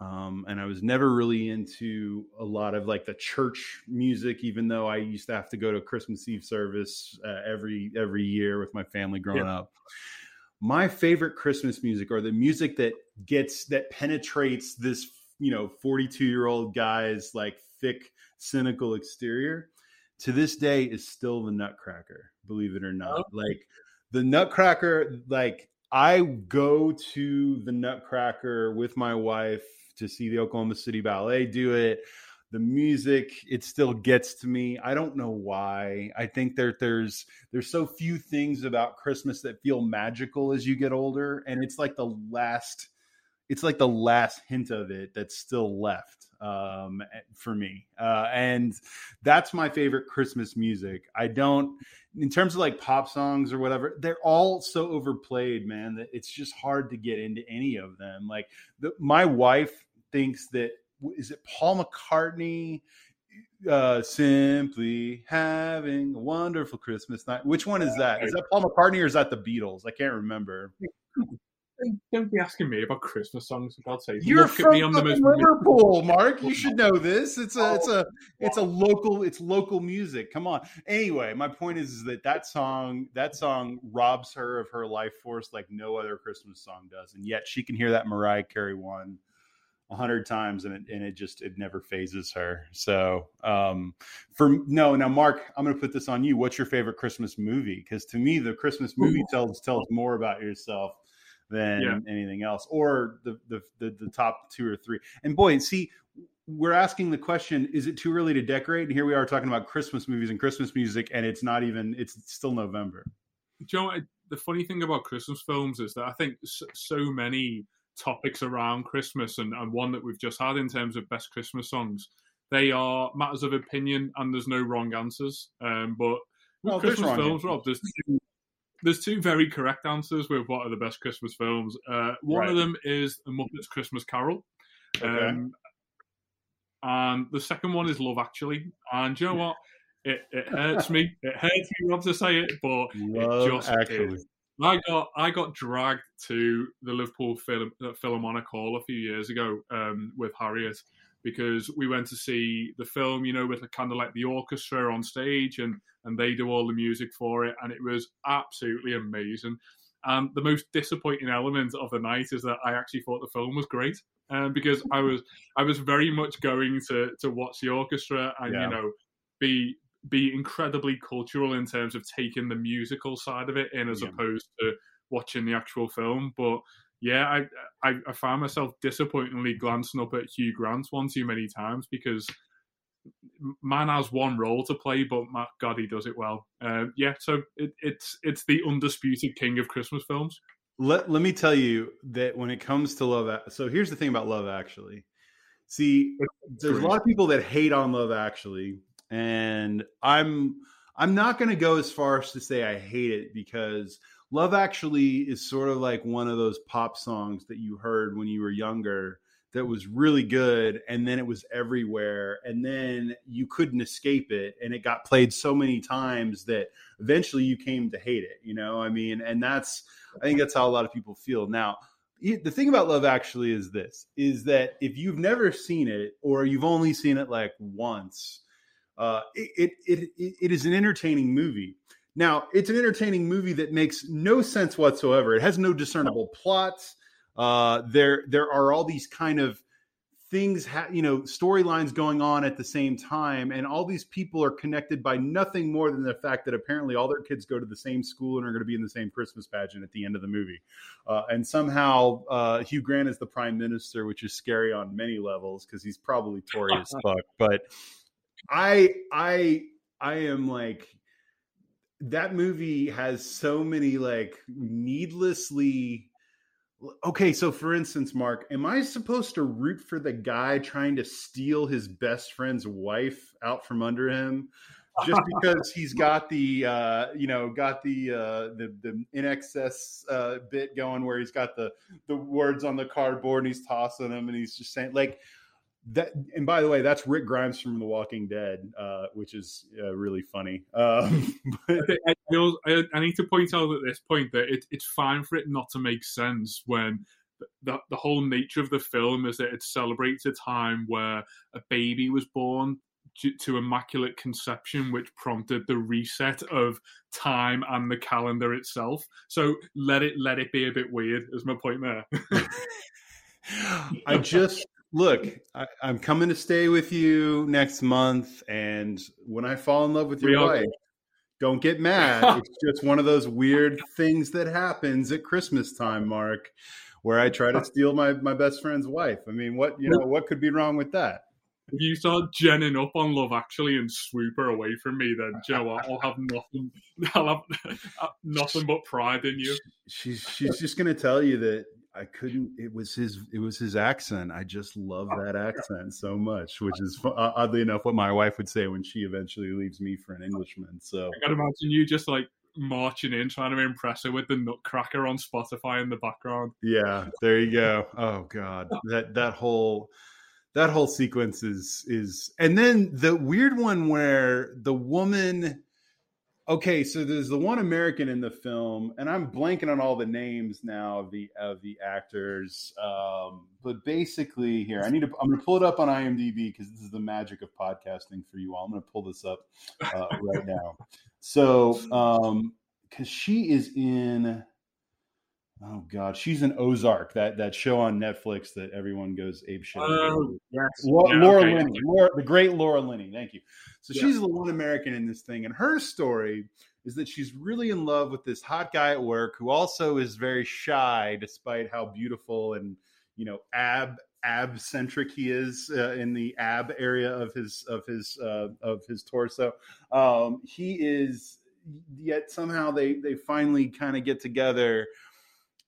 Um, and I was never really into a lot of like the church music, even though I used to have to go to a Christmas Eve service uh, every every year with my family growing Yeah. up. My favorite Christmas music, or the music that gets that penetrates this, you know, forty-two year old guy's like thick, cynical exterior, to this day is still the Nutcracker. Believe it or not, oh. like the Nutcracker, like I go to the Nutcracker with my wife to see the Oklahoma City Ballet do it. The music, it still gets to me. I don't know why. I think that there's there's so few things about Christmas that feel magical as you get older, and it's like the last it's like the last hint of it that's still left um, for me. Uh, and that's my favorite Christmas music. I don't, in terms of like pop songs or whatever, they're all so overplayed, man, that it's just hard to get into any of them. Like the, my wife thinks that, is it Paul McCartney? Uh, simply having a wonderful Christmas night. Which one is that? Is that Paul McCartney or is that the Beatles? I can't remember. Don't be asking me about Christmas songs. For God's sake, You're Look from at me on the most Liverpool, Mark. You should know this. It's a, it's a, it's a local, it's local music. Come on. Anyway, my point is, is that that song, that song robs her of her life force like no other Christmas song does, and yet she can hear that Mariah Carey one a hundred times, and it, and it just it never phases her. So, um, for no, now Mark, I'm going to put this on you. What's your favorite Christmas movie? Because to me, the Christmas movie tells tells more about yourself than Yeah. anything else, or the, the the the top two or three. And boy, see, we're asking the question: Is it too early to decorate? And here we are talking about Christmas movies and Christmas music, and it's not even. It's still November. Do you know the funny thing about Christmas films is that I think so, many topics around Christmas and, and one that we've just had in terms of best Christmas songs, they are matters of opinion and there's no wrong answers. Um, but with No, Christmas films. Rob, there's two, there's two very correct answers with what are the best Christmas films. Uh, one of them is The Muppets Christmas Carol. Okay. Um, and the second one is Love Actually. And you know what? It, it hurts me. It hurts me, Rob, to say it, but Love it just Actually. is. I got I got dragged to the Liverpool Phil, uh, Philharmonic Hall a few years ago um, with Harriet because we went to see the film, you know, with a kind of like the orchestra on stage and and they do all the music for it, and it was absolutely amazing. And the most disappointing element of the night is that I actually thought the film was great, um, because I was I was very much going to to watch the orchestra and Yeah. you know be be incredibly cultural in terms of taking the musical side of it in as Yeah. opposed to watching the actual film. But yeah, I, I I found myself disappointingly glancing up at Hugh Grant one too many times because man has one role to play, but my God, he does it well. Uh, yeah, so it, it's it's the undisputed king of Christmas films. let let me tell you that when it comes to love so here's the thing about love actually see there's a lot of people that hate on love actually and i'm i'm not going to go as far as to say i hate it because love actually is sort of like one of those pop songs that you heard when you were younger that was really good and then it was everywhere and then you couldn't escape it and it got played so many times that eventually you came to hate it you know? I mean and that's i think that's how a lot of people feel. Now the thing about love actually is this is that if you've never seen it or you've only seen it like once uh, it, it, it, it is an entertaining movie now it's an entertaining movie that makes no sense whatsoever. It has no discernible plots. Uh, there there are all these kind of things ha- you know storylines going on at the same time and all these people are connected by nothing more than the fact that apparently all their kids go to the same school and are going to be in the same christmas pageant at the end of the movie. Uh, and somehow uh, hugh grant is the prime minister which is scary on many levels because he's probably tory as fuck but i i i am like that movie has so many like needlessly okay so for instance mark am i supposed to root for the guy trying to steal his best friend's wife out from under him just because he's got the uh you know got the uh the the INXS uh bit going where he's got the the words on the cardboard and he's tossing them and he's just saying like that and by the way, that's Rick Grimes from The Walking Dead, uh, which is uh, really funny. Um, but, I, I, I, need to point out at this point that it, it's fine for it not to make sense when the, the whole nature of the film is that it celebrates a time where a baby was born to, to immaculate conception, which prompted the reset of time and the calendar itself. So let it let it be a bit weird. Is my point there? I just look. I, am coming to stay with you next month, and when I fall in love with your wife, don't get mad. it's just one of those weird things that happens at Christmas time, Mark, where I try to steal my my best friend's wife. I mean, what you know, what could be wrong with that? if you start genning up on Love Actually and swoop her away from me, then Joe, I'll have nothing. I'll have uh, nothing but pride in you. She's she's just gonna tell you that I couldn't. It was his. It was his accent. I just love that accent so much, which is uh, oddly enough what my wife would say when she eventually leaves me for an Englishman. So I can imagine you just like marching in, trying to impress her with the Nutcracker on Spotify in the background. Yeah, there you go. Oh God, that that whole that whole sequence is is and then the weird one where the woman okay so there's the one american in the film and i'm blanking on all the names now of the of the actors um, but basically here i need to i'm going to pull it up on imdb because this is the magic of podcasting for you all. I'm going to pull this up uh, right now. So um because she is in Oh God, she's an Ozark, that that show on Netflix that everyone goes ape shit. Oh, yes. Laura, yeah, Laura okay. Linney, Laura, the great Laura Linney. Thank you. So yeah. she's the one American in this thing, and her story is that she's really in love with this hot guy at work who also is very shy, despite how beautiful and you know ab ab centric he is uh, in the ab area of his of his uh, of his torso. Um, he is yet somehow they they finally kind of get together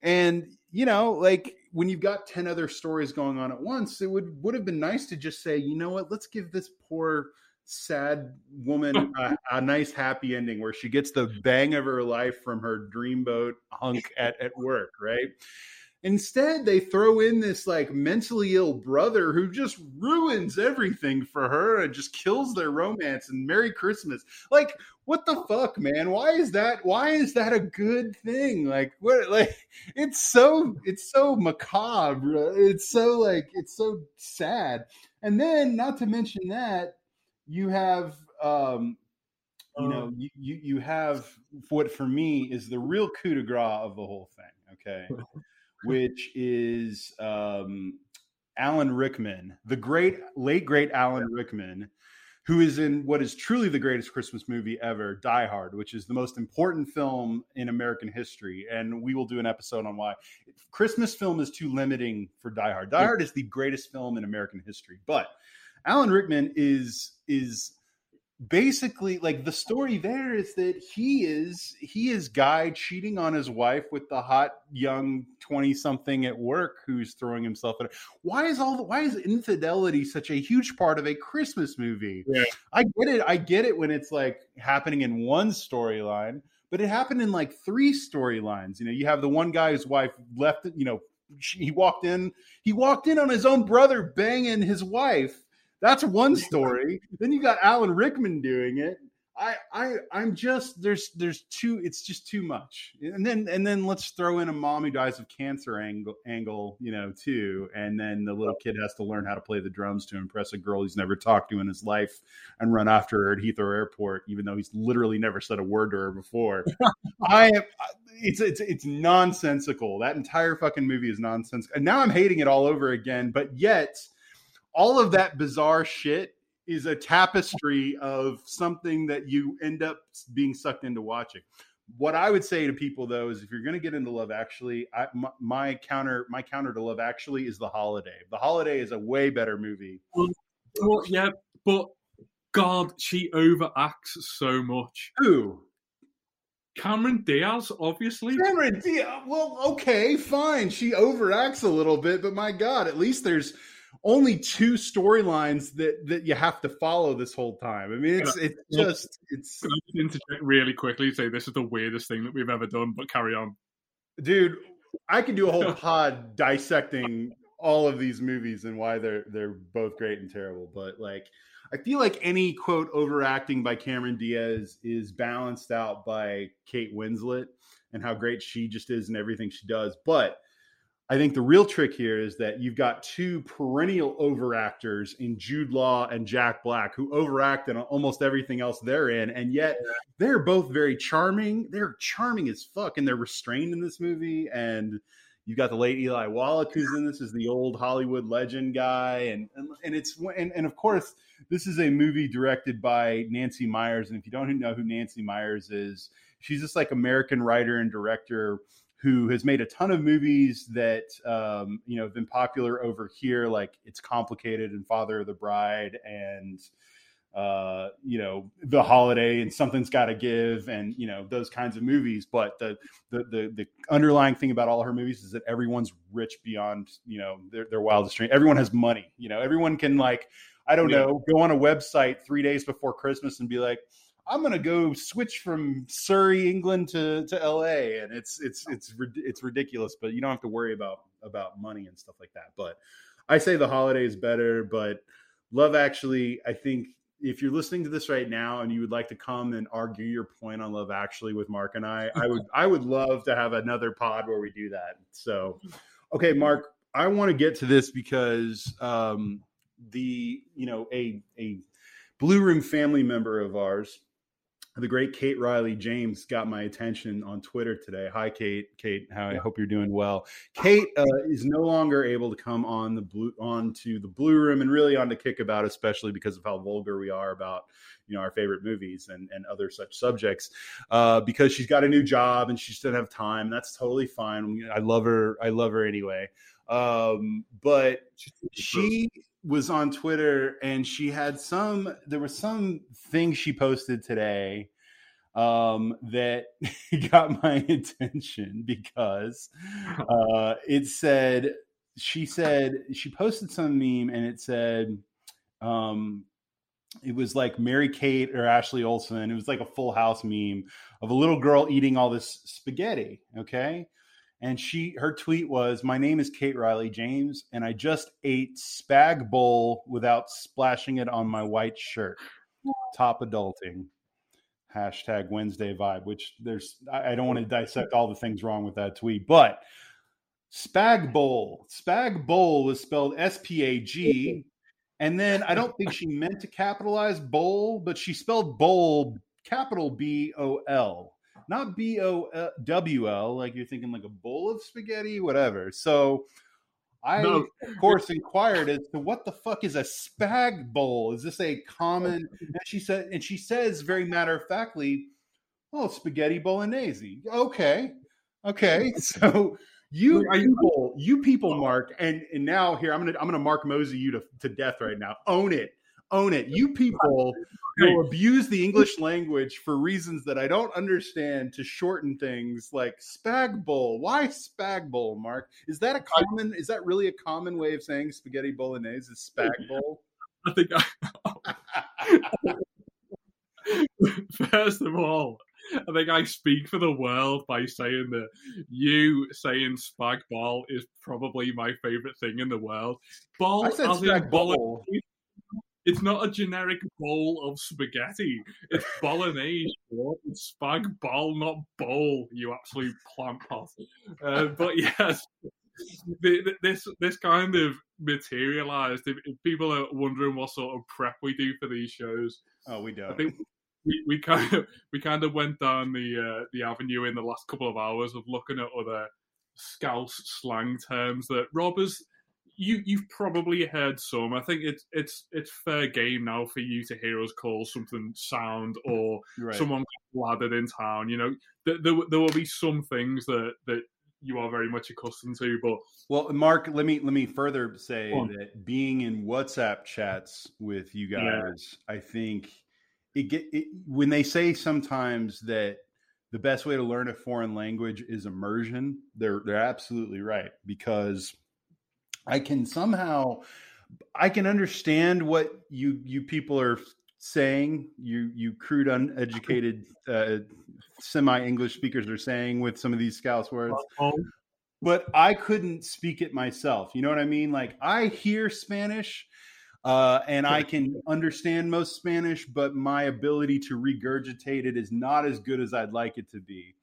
and you know, like when you've got 10 other stories going on at once, it would would have been nice to just say, you know what, let's give this poor sad woman a, a, nice happy ending where she gets the bang of her life from her dreamboat hunk at, at work, right? Instead, they throw in this like mentally ill brother who just ruins everything for her and just kills their romance and Merry Christmas. Like, what the fuck, man? Why is that? Why is that a good thing? Like, what? Like, it's so it's so macabre. It's so like it's so sad. And then, not to mention that, you have um, you know, you, you you have what for me is the real coup de grace of the whole thing. Okay. which is um, Alan Rickman, the great late great Alan Rickman, who is in what is truly the greatest Christmas movie ever, Die Hard, which is the most important film in American history. And we will do an episode on why Christmas film is too limiting for Die Hard. Die Hard is the greatest film in American history, but Alan Rickman is is basically like the story there is that he is he is guy cheating on his wife with the hot young 20 something at work who's throwing himself at her. why is all the, why is infidelity such a huge part of a christmas movie yeah. i get it i get it when it's like happening in one storyline but it happened in like three storylines you know you have the one guy whose wife left you know he walked in he walked in on his own brother banging his wife that's one story. then you got Alan Rickman doing it. I, I, I'm just there's there's too it's just too much, and then and then let's throw in a mom who dies of cancer angle angle, you know, too, and then the little kid has to learn how to play the drums to impress a girl he's never talked to in his life, and run after her at Heathrow Airport, even though he's literally never said a word to her before. I am, it's it's it's nonsensical. That entire fucking movie is nonsense, and now I'm hating it all over again. But yet all of that bizarre shit is a tapestry of something that you end up being sucked into watching. What I would say to people though is if you're going to get into Love Actually, I, my, my, counter my counter to Love Actually is The Holiday. The Holiday is a way better movie. Well, well yeah, but God, she overacts so much. Who? Cameron Diaz, obviously. Cameron Diaz. Well, okay, fine. She overacts a little bit, but my God, at least there's only two storylines that that you have to follow this whole time. I mean, it's it's just it's. Can I interject really quickly? Say this is the weirdest thing that we've ever done, but carry on, dude. I could do a whole pod dissecting all of these movies and why they're they're both great and terrible. But like, I feel like any quote overacting by Cameron Diaz is balanced out by Kate Winslet and how great she just is and everything she does. But I think the real trick here is that you've got two perennial overactors in Jude Law and Jack Black who overact in almost everything else they're in, and yet they're both very charming. They're charming as fuck, and they're restrained in this movie. And you've got the late Eli Wallach who's in this is the old Hollywood legend guy, and and, and it's and, and of course this is a movie directed by Nancy Meyers, and if you don't know who Nancy Meyers is, she's just like American writer and director who has made a ton of movies that um, you know have been popular over here, like It's Complicated and Father of the Bride and uh, you know The Holiday and Something's Got to Give and you know those kinds of movies. But the, the the the underlying thing about all her movies is that everyone's rich beyond you know their, their wildest dream. Everyone has money. You know, everyone can like I don't know go on a website three days before Christmas and be like I'm going to go switch from Surrey, England to, to LA. And it's, it's, it's, it's ridiculous, but you don't have to worry about, about money and stuff like that. But I say the holiday is better, but love actually, I think if you're listening to this right now and you would like to come and argue your point on love actually with Mark and I, I would, I would love to have another pod where we do that. So, okay, Mark, I want to get to this because, um, the, you know, a, a, Blue Room family member of ours the great Kate Riley James got my attention on Twitter today. Hi, Kate. Kate, how I hope you're doing well. Kate uh, is no longer able to come on the blue on to the Blue Room and really on to Kickabout, especially because of how vulgar we are about you know our favorite movies and and other such subjects. Uh, because she's got a new job and she doesn't have time. That's totally fine. I love her. I love her anyway. Um, but she was on Twitter and she had some there was some thing she posted today um, that got my attention because uh, it said she said she posted some meme and it said um, it was like Mary Kate or Ashley Olsen. It was like a full house meme of a little girl eating all this spaghetti. Okay and she her tweet was my name is kate riley james and i just ate spag bowl without splashing it on my white shirt. Top adulting. Hashtag wednesday vibe which there's i don't want to dissect all the things wrong with that tweet but spag bowl spag bowl was spelled s-p-a-g and then i don't think she meant to capitalize bowl but she spelled bowl capital b-o-l not B O W L, like you're thinking like a bowl of spaghetti, whatever. So I, no. of course, inquired as to what the fuck is a spag bowl? Is this a common? And she said, and she says very matter of factly, "Oh, spaghetti bolognese." Okay, okay. So you people, you people, Mark, and and now here I'm gonna I'm gonna Mark Mosey you to, to death right now. Own it own it. You people who abuse the English language for reasons that I don't understand to shorten things like spag bowl. Why spag bowl, Mark? Is that a common? Is that really a common way of saying spaghetti bolognese? Is spag bowl? I think. I, first of all, I think I speak for the world by saying that you saying spag ball is probably my favorite thing in the world. Ball, I said spag bowl. It's not a generic bowl of spaghetti. It's bolognese. It's spag ball, not bowl. You absolute plant pot. Uh, but yes, this this kind of materialized. If, if, people are wondering what sort of prep we do for these shows, oh, we don't. I think we, we kind of we kind of went down the uh, the avenue in the last couple of hours of looking at other Scouse slang terms that Rob has you you've probably heard some. I think it's it's it's fair game now for you to hear us call something sound or right. someone laddered in town. You know, there, there, there will be some things that that you are very much accustomed to. But well, Mark, let me let me further say that being in WhatsApp chats with you guys, yeah. I think it get it, when they say sometimes that the best way to learn a foreign language is immersion. They're they're absolutely right because I can somehow I can understand what you you people are saying. You you crude, uneducated, uh, semi English speakers are saying with some of these Scouse words. but I couldn't speak it myself. You know what I mean? Like I hear Spanish uh, and I can understand most Spanish, but my ability to regurgitate it is not as good as I'd like it to be.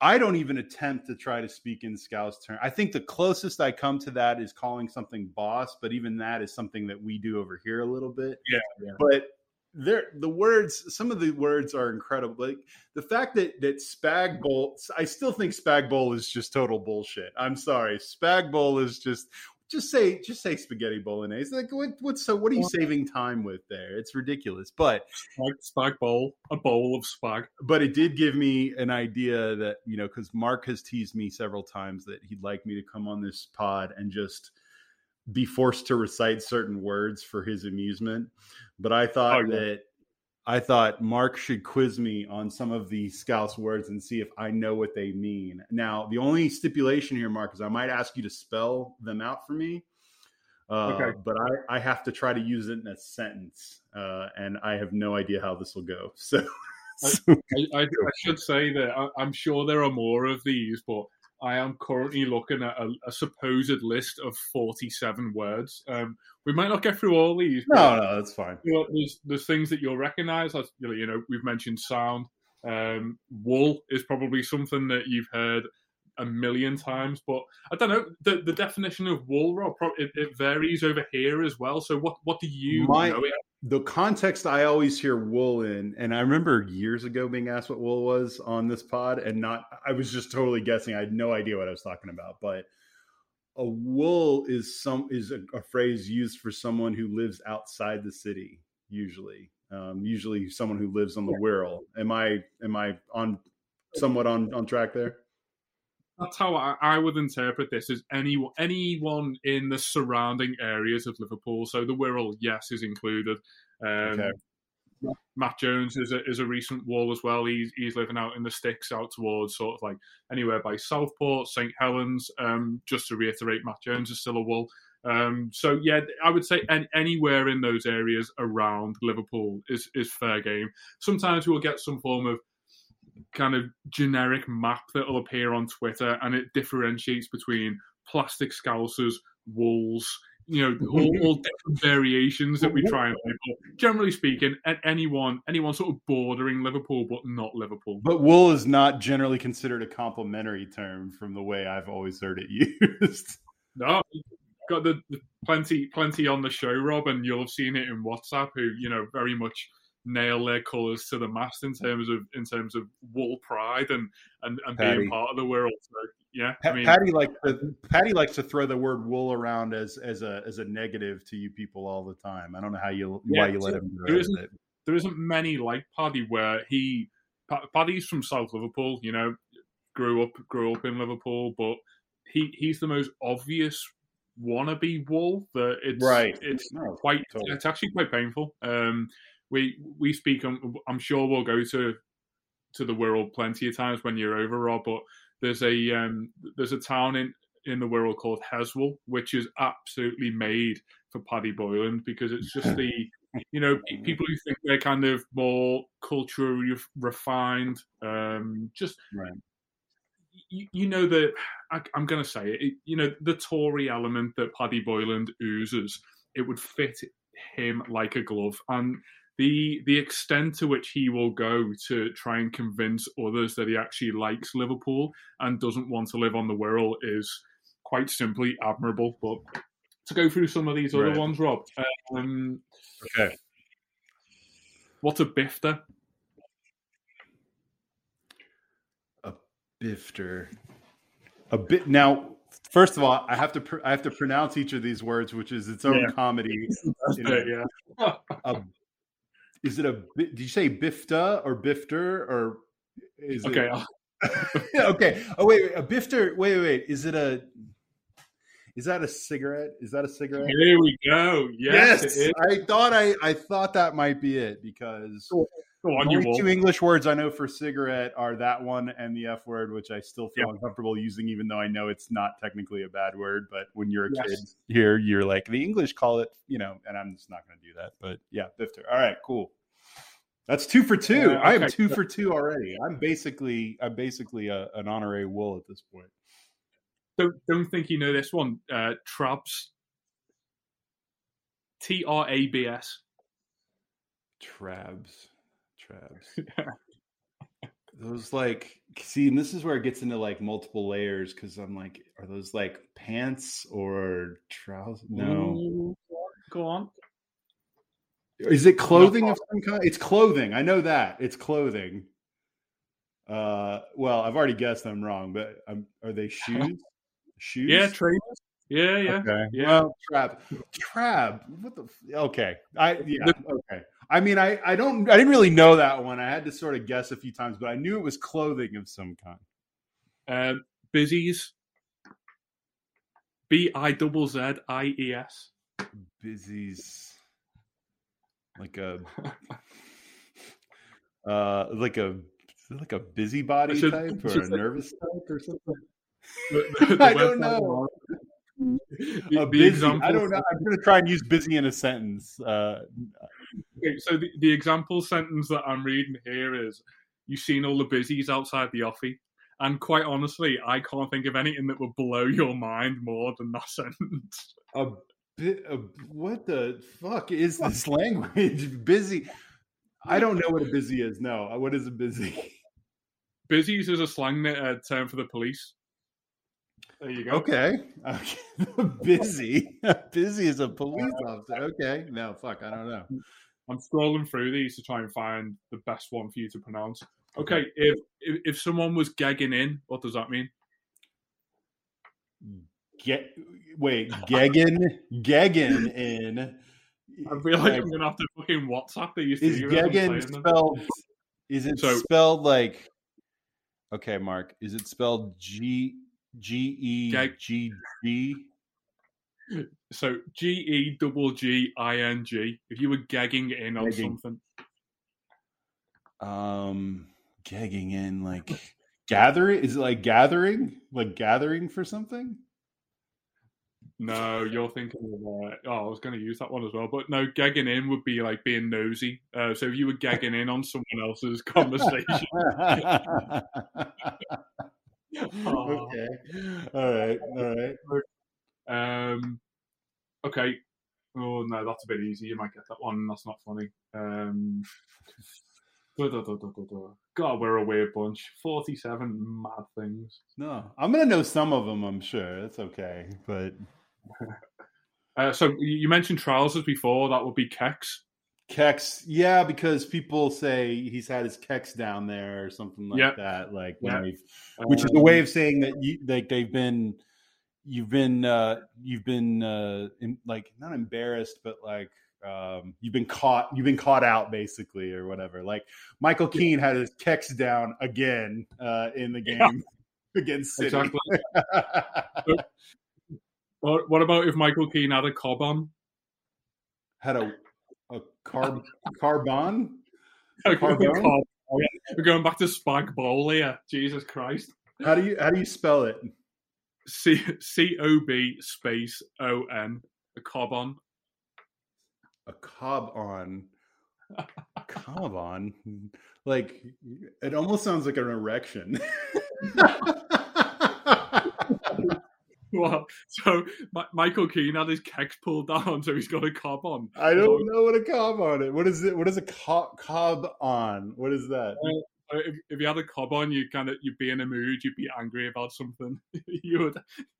I don't even attempt to try to speak in Scouse term. I think the closest I come to that is calling something boss, but even that is something that we do over here a little bit. Yeah, yeah. But there, the words, some of the words are incredible. Like the fact that that Spag Bowl, I still think Spag Bowl is just total bullshit. I'm sorry, Spag Bowl is just just say just say spaghetti bolognese. Like what what's so what are you saving time with there? It's ridiculous. But spag, spag bowl, a bowl of spag. But it did give me an idea that, you know, because Mark has teased me several times that he'd like me to come on this pod and just be forced to recite certain words for his amusement. But I thought oh, yeah. that I thought Mark should quiz me on some of the Scouse words and see if I know what they mean. Now, the only stipulation here, Mark, is I might ask you to spell them out for me. Uh, okay. But I, I have to try to use it in a sentence, uh, and I have no idea how this will go. So, I, I, I, should say that I, am sure there are more of these, but I am currently looking at a, a supposed list of 47 words. Um, we might not get through all these. No, no, that's fine. You know, there's, there's things that you'll recognize. As, you know, we've mentioned sound. Um, wool is probably something that you've heard a million times, but I don't know the, the definition of wool. Rob, it, it varies over here as well. So, what what do you My, know? The context I always hear wool in, and I remember years ago being asked what wool was on this pod, and not I was just totally guessing. I had no idea what I was talking about. But a wool is some is a, a phrase used for someone who lives outside the city, usually. Um, usually someone who lives on the Wirral. Am I am I on somewhat on on track there? That's how I, I, would interpret this as any anyone in the surrounding areas of Liverpool. So the Wirral, yes, is included. Um, okay. Matt Jones is a, is a recent wall as well. He's he's living out in the sticks, out towards sort of like anywhere by Southport, St Helens. Um, just to reiterate, Matt Jones is still a wall. Um, so yeah, I would say any, anywhere in those areas around Liverpool is is fair game. Sometimes we'll get some form of kind of generic map that will appear on Twitter, and it differentiates between plastic scousers, wolves, you know, all, all different variations that we try and generally speaking, anyone, anyone sort of bordering Liverpool, but not Liverpool. But wool is not generally considered a complimentary term from the way I've always heard it used. No, got the, the plenty, plenty on the show, Rob, and you'll have seen it in WhatsApp. Who you know very much nail their colours to the mast in terms of in terms of wool pride and and, and being part of the Wirral. So, yeah, I mean, Paddy likes to, Paddy likes to throw the word wool around as as a as a negative to you people all the time. I don't know how you yeah, why you let him. There isn't, it. there isn't many like Paddy where he Paddy's from South Liverpool. You know, grew up grew up in Liverpool, but he he's the most obvious wannabe wool that it's right. It's no, quite totally. it's actually quite painful. Um, we we speak. On, I'm sure we'll go to to the Wirral plenty of times when you're over, Rob. But there's a um, there's a town in in the Wirral called Heswall, which is absolutely made for Paddy Boylan because it's just the you know people who think they're kind of more culturally refined, um, just right. You, you know that I, am going to say it. You know the Tory element that Paddy Boylan oozes. It would fit him like a glove, and the the extent to which he will go to try and convince others that he actually likes Liverpool and doesn't want to live on the Wirral is quite simply admirable. But to go through some of these other right. ones, Rob. Um, okay. What's a bifter? A bifter. A bit now. First of all, I have to pr- I have to pronounce each of these words, which is its own yeah. comedy. You know, yeah. a is it a? Did you say bifta or bifter or is okay. it? okay. Oh wait, wait, a bifter. Wait, wait, wait. Is it a? Is that a cigarette? Is that a cigarette? Here we go. Yes, yes I thought I I thought that might be it because the only two English words I know for cigarette are that one and the F word, which I still feel uncomfortable using, even though I know it's not technically a bad word. But when you're a yes. kid here, you're like the English call it, you know, and I'm just not going to do that. But yeah, bifter. All right, cool. That's two for two. Uh, okay. I am two for two already. I'm basically I'm basically a, an honorary wool at this point. don't don't think you know this one. Uh, Trabs. T R A B S. Trabs. Trabs. those like see, and this is where it gets into like multiple layers because I'm like, are those like pants or trousers? No. Go on. Is it clothing of some kind? It's clothing. I know that. It's clothing. Uh well, I've already guessed I'm wrong, but um, are they shoes? shoes? Yeah, trainers. Yeah, yeah, Okay. yeah. Well, trab. Trab. What the? f- Okay. I yeah. Okay. I mean, I I don't I didn't really know that one. I had to sort of guess a few times, but I knew it was clothing of some kind. Um, Bizzies. B I double Z I E S. Busy's like a uh like a like a busybody a- type or a nervous type or something. The- the- the I don't know. The- A busy. I don't know. I'm gonna try and use busy in a sentence. Uh, Okay, so the, the example sentence that I'm reading here is you've seen all the bizzies outside the office. And quite honestly, I can't think of anything that would blow your mind more than that sentence. a bit. A, what the fuck is this language? bizzy. I don't know what a bizzy is. No, what is a bizzy? Bizzies is a slang uh, term for the police. There you go. Okay. Okay. bizzy. bizzy is a police officer. Okay. No, fuck. I don't know. I'm scrolling through these to try and find the best one for you to pronounce. Okay, if if, if someone was gagging in, what does that mean? Get wait, Geggin, Geggin in. I feel like I'm gonna have to fucking WhatsApp. Is to you as I'm Geggin saying them. spelled? Is it So- spelled like? Okay, Mark. Is it spelled G G E G G? So G E double G I N G. If you were gagging in on Gagging. something, Um, gagging in like gathering. Is it like gathering? Like gathering for something? no, you're thinking of. Uh, oh, I was going to use that one as well, but no, gagging in would be like being nosy. Uh, so if you were gagging in on someone else's conversation, Oh. okay. All right. All right. Um, okay. Oh no, that's a bit easy. You might get that one. That's not funny. Um. God, we're a weird bunch. Forty-seven mad things. No, I'm gonna know some of them. I'm sure that's okay. But Uh, so you mentioned trousers before. That would be kex. Kex, yeah, because people say he's had his Kex down there or something like Yeah. that. Like, they've- which is a Um, way of saying that you like they've been, you've been, uh you've been, uh in, like not embarrassed, but like um you've been caught, you've been caught out basically or whatever. Like Michael Keane had his Kex down again uh in the game Yeah. against City. Exactly. What, what about if Michael Keane had a cob on? had a a carb carbon. A. Oh, yeah. We're going back to Spag Bowl here. Jesus Christ. How do you how do you spell it? C C O B space O N. A cob on. a cob on cob on like it almost sounds like an erection Well, so Mi- Michael Keane had his kegs pulled down, so he's got a cob on. i don't know what a cob on it what is it what is a cob cob on what is that Uh, If, if you had a cob on, you kind of you'd be in a mood, you'd be angry about something. you would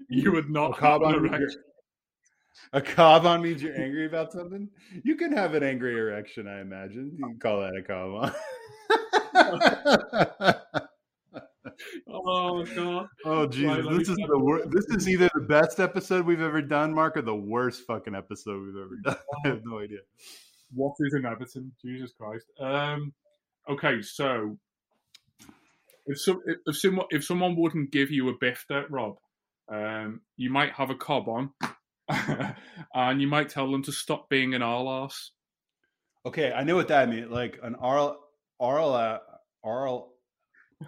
you would a not cob have an on erection. a cob on means you're angry about something you can have an angry erection i imagine you can call that a cob on Oh god. Oh Jesus! Right, this is the wor- This is either the best episode we've ever done, Mark, or the worst fucking episode we've ever done. I have no idea. What is an Everton? Jesus Christ. Um. Okay, so if some if, if someone if someone wouldn't give you a bifter, Rob, um, you might have a cob on, and you might tell them to stop being an arse. Okay, I know what that means. Like an arl arl arl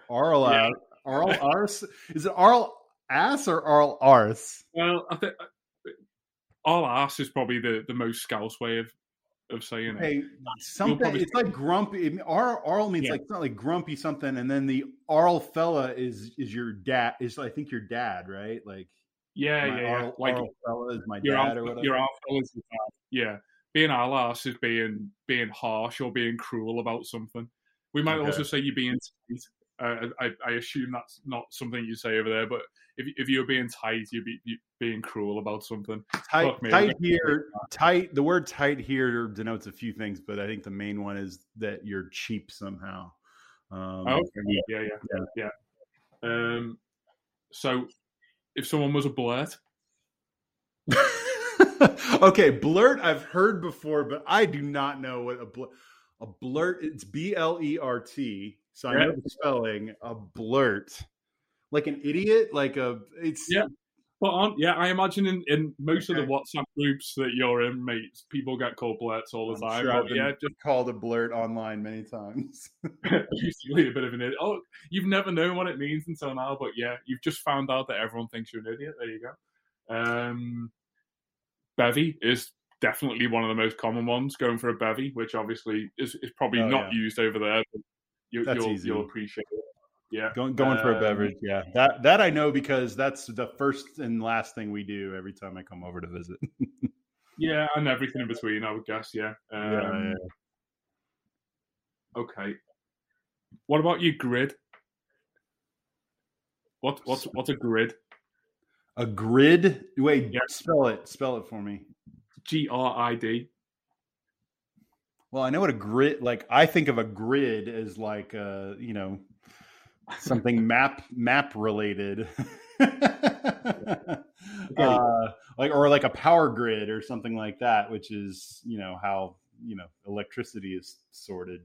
arl Yeah. uh, oral arse. Is it oral ass or arl arse? Well, I think all arse is probably the, the most scouse way of, of saying it. Hey, something. It's like grumpy. Oral, oral means Yeah. like it's not like grumpy something, and then the oral fella is is your dad. Is I think your dad, right? Like Yeah, yeah, yeah. Arl- like Arl fella is my dad Arl- or whatever. Your Arl fella's your dad. Yeah, being alas is being being harsh or being cruel about something. We might Okay. also say you're being tight. Uh, I, I assume that's not something you say over there, but if if you're being tight, you're, be, you're being cruel about something. tight, tight here tight the word tight here denotes a few things but i think the main one is that you're cheap somehow um, Oh, okay. Yeah, yeah, yeah. Um, so if someone was a blert, okay blert i've heard before but i do not know what a blert a blert it's b-l-e-r-t so i know the spelling a blert like an idiot like a it's Yeah. But on, yeah, I imagine in, in most of the WhatsApp groups that you're in, mates, people get called blerts all the I'm time. sure I've been yeah, just called a blert online many times usually a bit of an idiot. Oh, you've never known what it means until now, but yeah, you've just found out that everyone thinks you're an idiot. There you go. Um, bevy is definitely one of the most common ones. Going for a bevy, which obviously is, is probably Oh, not yeah. used over there. But you, That's you'll easy. you'll appreciate it. Yeah, Going going for a Um, beverage, yeah. That that I know because that's the first and last thing we do every time I come over to visit. Yeah, and everything in between, I would guess. Yeah. Um, yeah, Okay. What about your grid? What what's what's a grid? A grid? Wait, Yeah. spell it. Spell it for me. G R I D. Well, I know what a grid like I think of a grid as like uh, you know, something map map related. uh, like or like a power grid or something like that, which is, you know, how, you know, electricity is sorted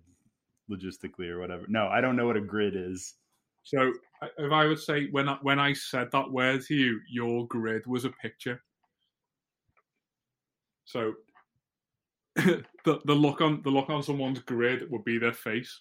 logistically or whatever. No, I don't know what a grid is. So if I would say when I, when I said that word to you, your grid was a picture. So the the look on the look on someone's grid would be their face.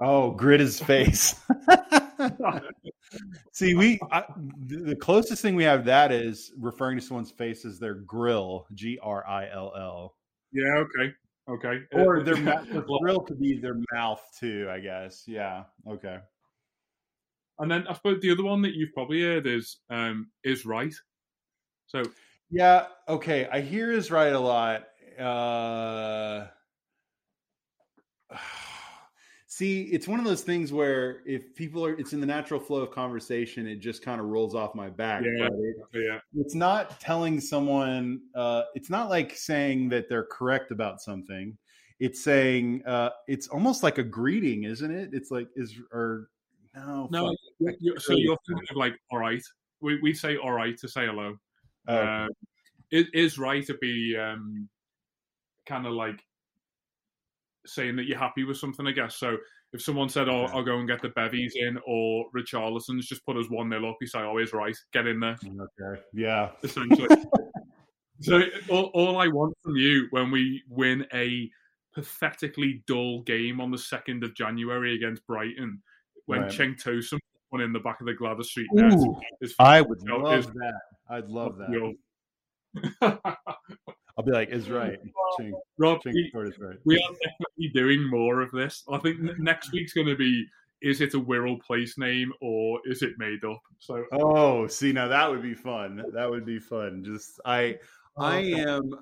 Oh, grit is face. See, we I, the closest thing we have that is referring to someone's face as their grill, G R I L L, Yeah. Okay. Okay. or their mouth. The grill could be their mouth too, I guess. Yeah. Okay. And then I suppose the other one that you've probably heard is um, is right. So Yeah. Okay. I hear is right a lot. Uh, see, it's one of those things where if people are, it's in the natural flow of conversation, it just kind of rolls off my back. Yeah. it- yeah, it's not telling someone uh, it's not like saying that they're correct about something it's saying uh, it's almost like a greeting isn't it it's like is or no no. fuck. you- you- so you're thinking of like all right. We we say all right to say hello. Oh, Um, it is right to be um, kind of like saying that you're happy with something, I guess. So if someone said, "Oh, Okay. I'll go and get the bevies in," or Richarlison's just put us one nil up, you say, "Always right, get in there." Mm, okay yeah Essentially. so all, all I want from you when we win a pathetically dull game on the second of January against Brighton, when Right. Cenk Tosun won in the back of the Gladys Street net, Ooh, is i would love is- that i'd love that i'll be like is right Ching, Rob, Ching we, is right we are definitely doing more of this. I think next week's going to be is it a Wirral place name or is it made up? So oh see now that would be fun that would be fun just i I am,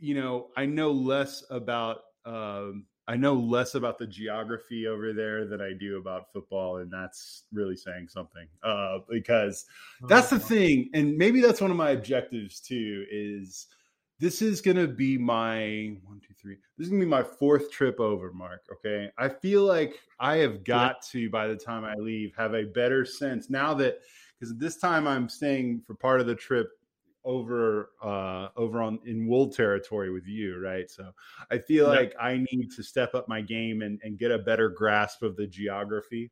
you know, I know less about, um, I know less about the geography over there than I do about football, and that's really saying something. Uh, because that's the thing, and maybe that's one of my objectives too. Is this is going to be my one, two, three. This is going to be my fourth trip over, Mark. Okay, I feel like I have got to by the time I leave have a better sense now that because this time I'm staying for part of the trip over uh over on in wool territory with you right so i feel Yeah. like i need to step up my game and, and get a better grasp of the geography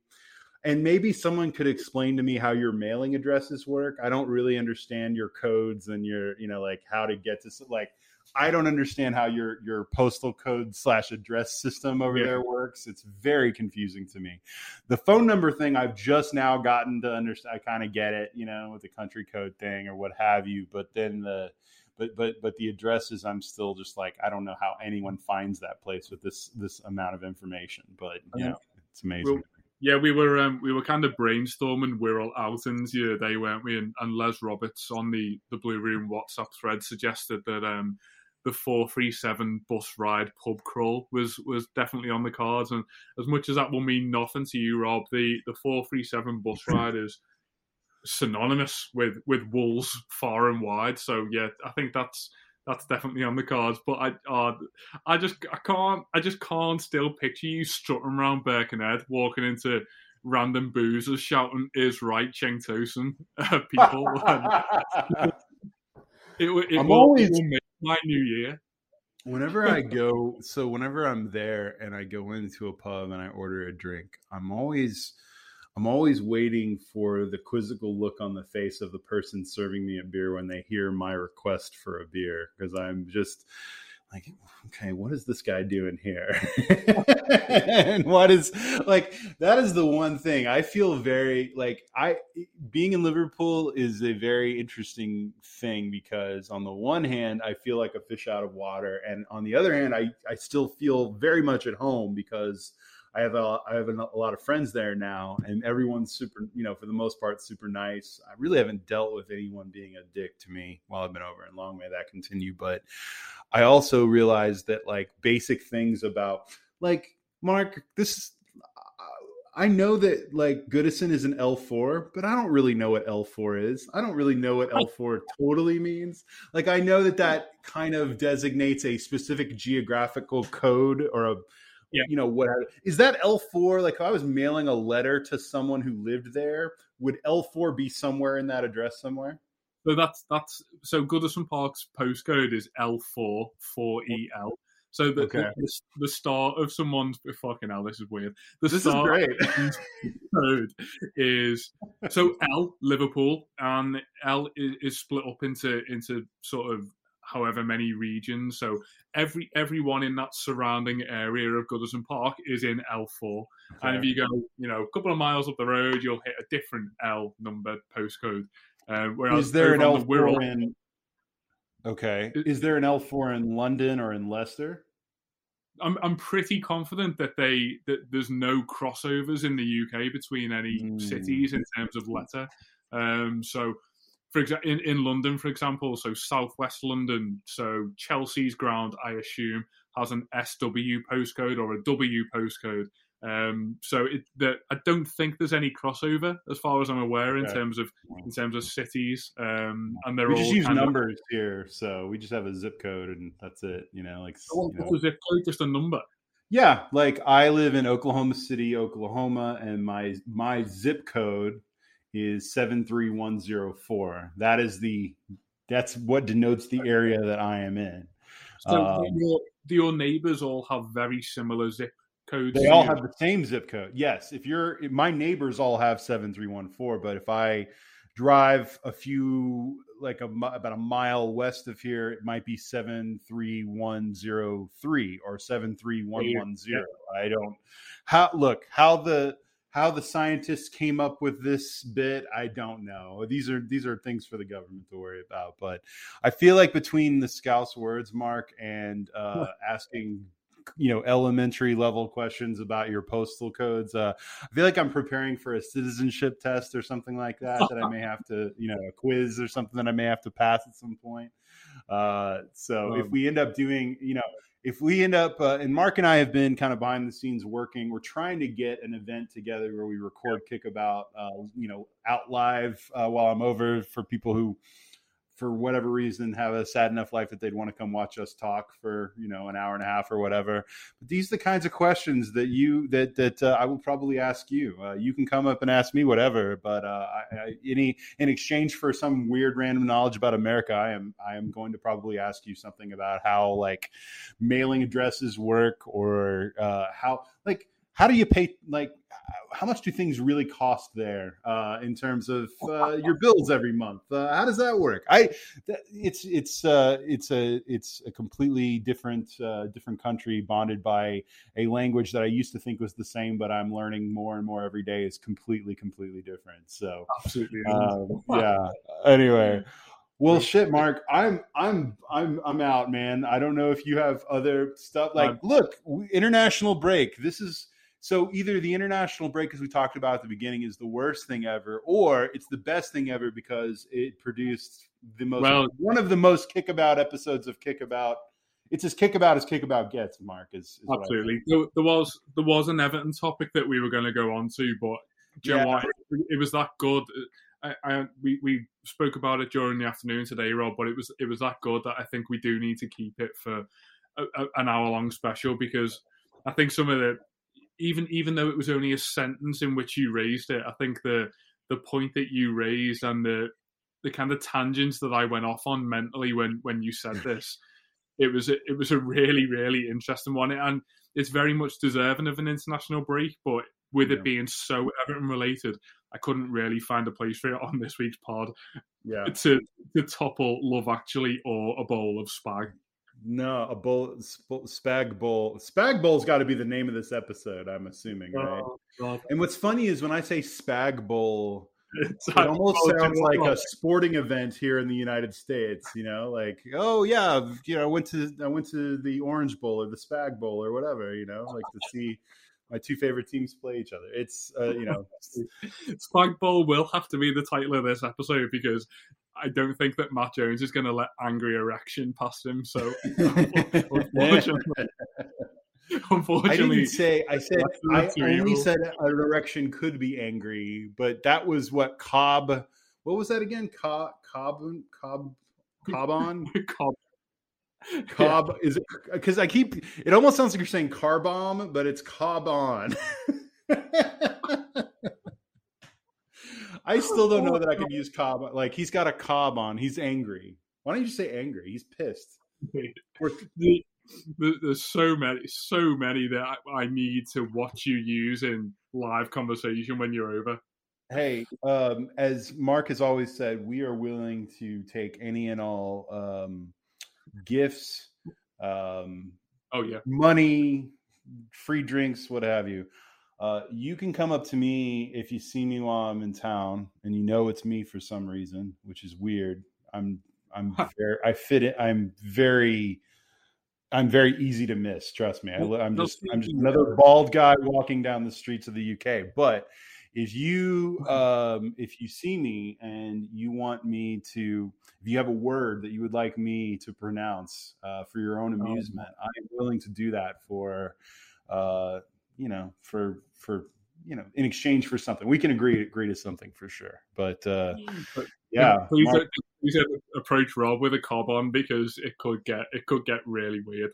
and maybe someone could explain to me how your mailing addresses work i don't really understand your codes and your you know like how to get to like i don't understand how your your postal code slash address system over Yeah. there works it's very confusing to me the phone number thing I've just now gotten to understand. I kind of get it, you know, with the country code thing or what have you. But then the, but but but the addresses, I'm still just like I don't know how anyone finds that place with this this amount of information. But you Yeah. know, it's amazing. Well, Yeah, we were um, we were kind of brainstorming Wirral outings the other day, weren't we? And, and Les Roberts on the the Blue Room WhatsApp thread suggested that um, the four three seven bus ride pub crawl was was definitely on the cards. And as much as that will mean nothing to you, Rob, the the four three seven bus ride is synonymous with with Wolves far and wide. So yeah, I think that's that's definitely on the cards. But I, uh, I just, I can't, I just can't still picture you strutting around Birkenhead, walking into random boozers shouting "Is right, Cenk Tosun" uh, people. it, it, I'm will, always- it make my new year. Whenever I go, so whenever I'm there and I go into a pub and I order a drink, I'm always, I'm always waiting for the quizzical look on the face of the person serving me a beer when they hear my request for a beer because I'm just like, okay, what is this guy doing here? and what is like that is the one thing I feel very like I being in Liverpool is a very interesting thing because on the one hand I feel like a fish out of water and on the other hand I I still feel very much at home because I have a I have a, lot of friends there now and everyone's super you know for the most part super nice. I really haven't dealt with anyone being a dick to me while I've been over and long may that continue but I also realized that like basic things about like Mark, this I know that like Goodison is an L4, but I don't really know what L4 is. I don't really know what L4 totally means. Like I know that that kind of designates a specific geographical code or a Yeah. you know what is that L4 like if I was mailing a letter to someone who lived there, would L4 be somewhere in that address somewhere? So that's that's so Goodison Park's postcode is L four four E L. So the, Okay. the the start of someone's fucking hell, this is weird. The This is start great. code is so L Liverpool and L is, is split up into into sort of however many regions. So every everyone in that surrounding area of Goodison Park is in L four. And if you go, you know, a couple of miles up the road, you'll hit a different L number postcode. Uh, whereas is there an over on the L4 Wirral- in Okay. Is there an L4 in London or in Leicester? I'm I'm pretty confident that they that there's no crossovers in the UK between any Mm. cities in terms of letter. Um, so, for example, in, in London, for example, so Southwest London, so Chelsea's ground, I assume, has an SW postcode or a W postcode. Um, so it, that I don't think there's any crossover as far as I'm aware in Okay. terms of in terms of cities. Um, and they're we all just use kind of- numbers here, so we just have a zip code and that's it. You know, like you know. zip code? Just a number. yeah, like I live in Oklahoma City, Oklahoma, and my my zip code is seven three one zero four. That is the that's what denotes the area that I am in. So Um, your, do your neighbors all have very similar zip codes? They all you? have the same zip code. Yes, if you're my neighbors all have seven three one four, but if I drive a few like a about a mile west of here, it might be seven three one zero three or seven three one one zero. I don't how look how the how the scientists came up with this bit i don't know. These are these are things for the government to worry about but i feel like between the scouse words mark and uh asking you know elementary level questions about your postal codes uh i feel like i'm preparing for a citizenship test or something like that that i may have to you know a quiz or something that i may have to pass at some point. Uh so if Um, we end up doing you know if we end up uh, and mark and i have been kind of behind the scenes working we're trying to get an event together where we record kickabout uh, you know out live uh, while i'm over for people who for whatever reason have a sad enough life that they'd want to come watch us talk for you know an hour and a half or whatever. But these are the kinds of questions that you that that uh, i will probably ask you. Uh, you can come up and ask me whatever but uh, I, I, any in exchange for some weird random knowledge about america i am i am going to probably ask you something about how like mailing addresses work or uh, how like how do you pay like how much do things really cost there uh, in terms of uh, your bills every month? Uh, how does that work? I it's it's uh, it's a it's a completely different uh, different country bonded by a language that I used to think was the same, but I'm learning more and more every day is completely completely different. So absolutely, um, yeah. Anyway. Well, shit, Mark. I'm I'm I'm I'm out, man. I don't know if you have other stuff. Like, Um, look, international break. This is So either the international break, as we talked about at the beginning, is the worst thing ever, or it's the best thing ever because it produced the most Well- one of the most kickabout episodes of Kickabout. It's as kickabout as kickabout gets. Mark is, is Absolutely. There, there was there was an Everton topic that we were going to go on to, but do you know Yeah. what? It, it was that good. I, I we, we spoke about it during the afternoon today, Rob, but it was it was that good that I think we do need to keep it for a, a, an hour long special because I think some of the even even though it was only a sentence in which you raised it, I think the the point that you raised and the the kind of tangents that I went off on mentally when when you said this, it was a, it was a really really interesting one, and it's very much deserving of an international break. But with it being so Everton related, I couldn't really find a place for it on this week's pod Yeah. to to topple Love Actually or a bowl of spag. No, a bowl, sp- spag bowl. Spag bowl's got to be the name of this episode. I'm assuming, oh, right? Oh, God. And what's funny is when I say spag bowl, It's it almost sounds like a sporting event here in the United States. You know, like oh yeah, you know, I went to I went to the Orange Bowl or the Spag Bowl or whatever. You know, like to see my two favorite teams play each other. It's uh, you know, Spag Bowl will have to be the title of this episode because I don't think that Matt Jones is going to let Angry Erection past him. So, unfortunately, I unfortunately didn't say. I said I only said an erection could be angry, but that was what Cobb. What was that again? Cobb, Cobb, Cobb, Cobb on. Cobb. Cobb is it because I keep it almost sounds like you're saying car bomb, but it's Cobb on. I still don't know that I could use cob. Like he's got a cob on. He's angry. Why don't you just say angry? He's pissed. The- the- there's so many, so many that I, I need to watch you use in live conversation when you're over. Hey, um, as Mark has always said, we are willing to take any and all um, gifts, um, Oh yeah, money, free drinks, what have you. Uh, you can come up to me if you see me while I'm in town, and you know it's me for some reason, which is weird. I'm I'm very I fit it. I'm very I'm very easy to miss. Trust me. I, I'm just I'm just another bald guy walking down the streets of the UK. But if you um, if you see me and you want me to, if you have a word that you would like me to pronounce uh, for your own amusement, I am willing to do that for, uh, you know, for for you know, in exchange for something. We can agree agree to something for sure. But uh, But, yeah, Please, Mark- please approach Rob with a cob on because it could get it could get really weird.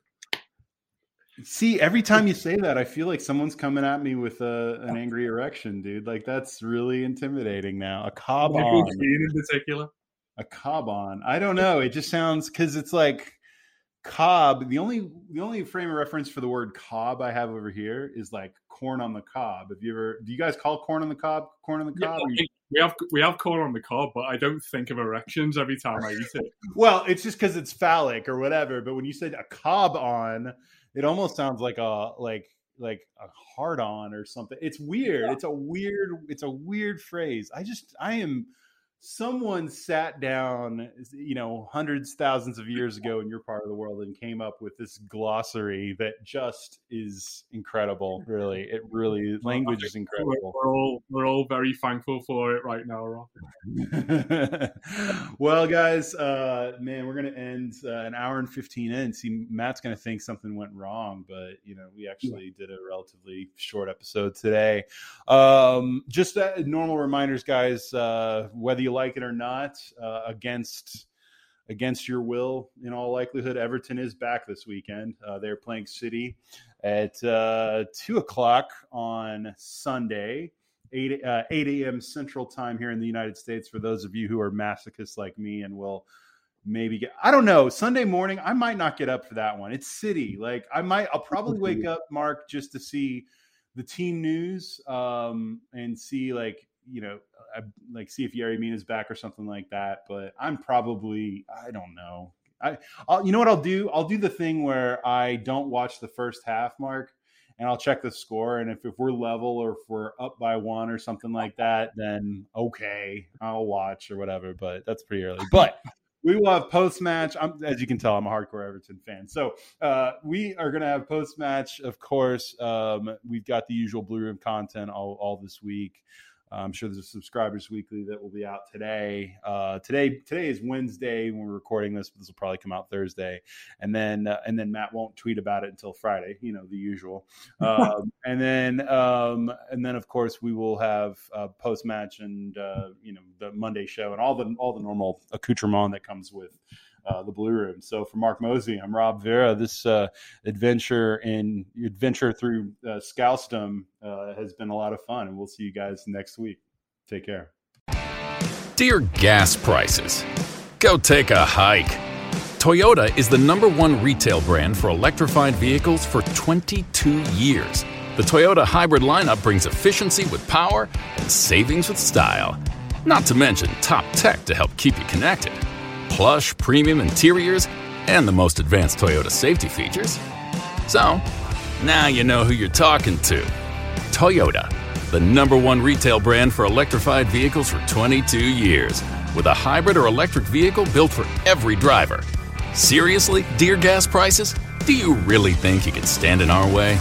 See, every time you say that, I feel like someone's coming at me with a, an oh. angry erection, dude. Like that's really intimidating now. A cob on, in particular. a cob on. I don't know. It just sounds because it's like cob. The only the only frame of reference for the word cob I have over here is like corn on the cob. Have you ever? Do you guys call corn on the cob? Corn on the cob? Mean, we have we have corn on the cob, but I don't think of erections every time I eat it. Well, it's just because it's phallic or whatever. But when you said a cob on, it almost sounds like a like like a hard on or something. It's weird. It's a weird. It's a weird phrase. I just I am. Someone sat down, you know, hundreds, thousands of years ago in your part of the world and came up with this glossary that just is incredible. Really, it really language is incredible. we're all we're all very thankful for it right now, Rob. well, guys, uh, man, we're gonna end uh, an hour and fifteen in. See, Matt's gonna think something went wrong, but you know, we actually did a relatively short episode today. Um, just uh, normal reminders, guys. Uh, whether you like it or not, uh, against against your will, in all likelihood, Everton is back this weekend. Uh, they're playing City at uh, two o'clock on Sunday. 8, uh, 8 a.m. Central Time here in the United States for those of you who are masochists like me and will maybe get I don't know Sunday morning I might not get up for that one it's city like I might I'll probably wake up Mark just to see the team news um and see like you know I, like see if Yerry Mina's back or something like that but I'm probably I don't know I I'll, you know what I'll do I'll do the thing where I don't watch the first half Mark and I'll check the score. And if, if we're level or if we're up by one or something like that, then okay, I'll watch or whatever. But that's pretty early. But we will have post match. As you can tell, I'm a hardcore Everton fan. So uh, we are going to have post match, of course. Um, we've got the usual Blue Room content all, all this week. I'm sure there's a subscribers weekly that will be out today. Uh, today, today is Wednesday when we're recording this. But This will probably come out Thursday, and then uh, and then Matt won't tweet about it until Friday. You know the usual. Um, and then um, and then of course we will have uh, post match and uh, you know the Monday show and all the all the normal accoutrement that comes with uh, the Blue Room. So for Mark Mosey, I'm Rob Vera. This uh, adventure in adventure through uh, uh, has been a lot of fun, and we'll see you guys next week. Take care. Dear gas prices, go take a hike. Toyota is the number one retail brand for electrified vehicles for 22 years. The Toyota hybrid lineup brings efficiency with power and savings with style. Not to mention top tech to help keep you connected plush premium interiors, and the most advanced Toyota safety features. So, now you know who you're talking to. Toyota, the number one retail brand for electrified vehicles for 22 years, with a hybrid or electric vehicle built for every driver. Seriously, dear gas prices? Do you really think you can stand in our way?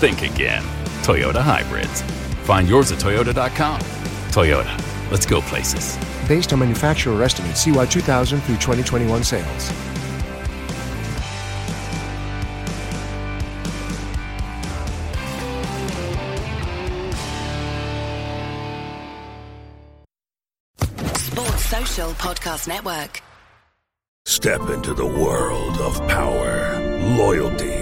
Think again. Toyota Hybrids. Find yours at Toyota.com. Toyota, let's go places based on manufacturer estimates CY 2000 through 2021 sales. Sports Social Podcast Network. Step into the world of power, loyalty,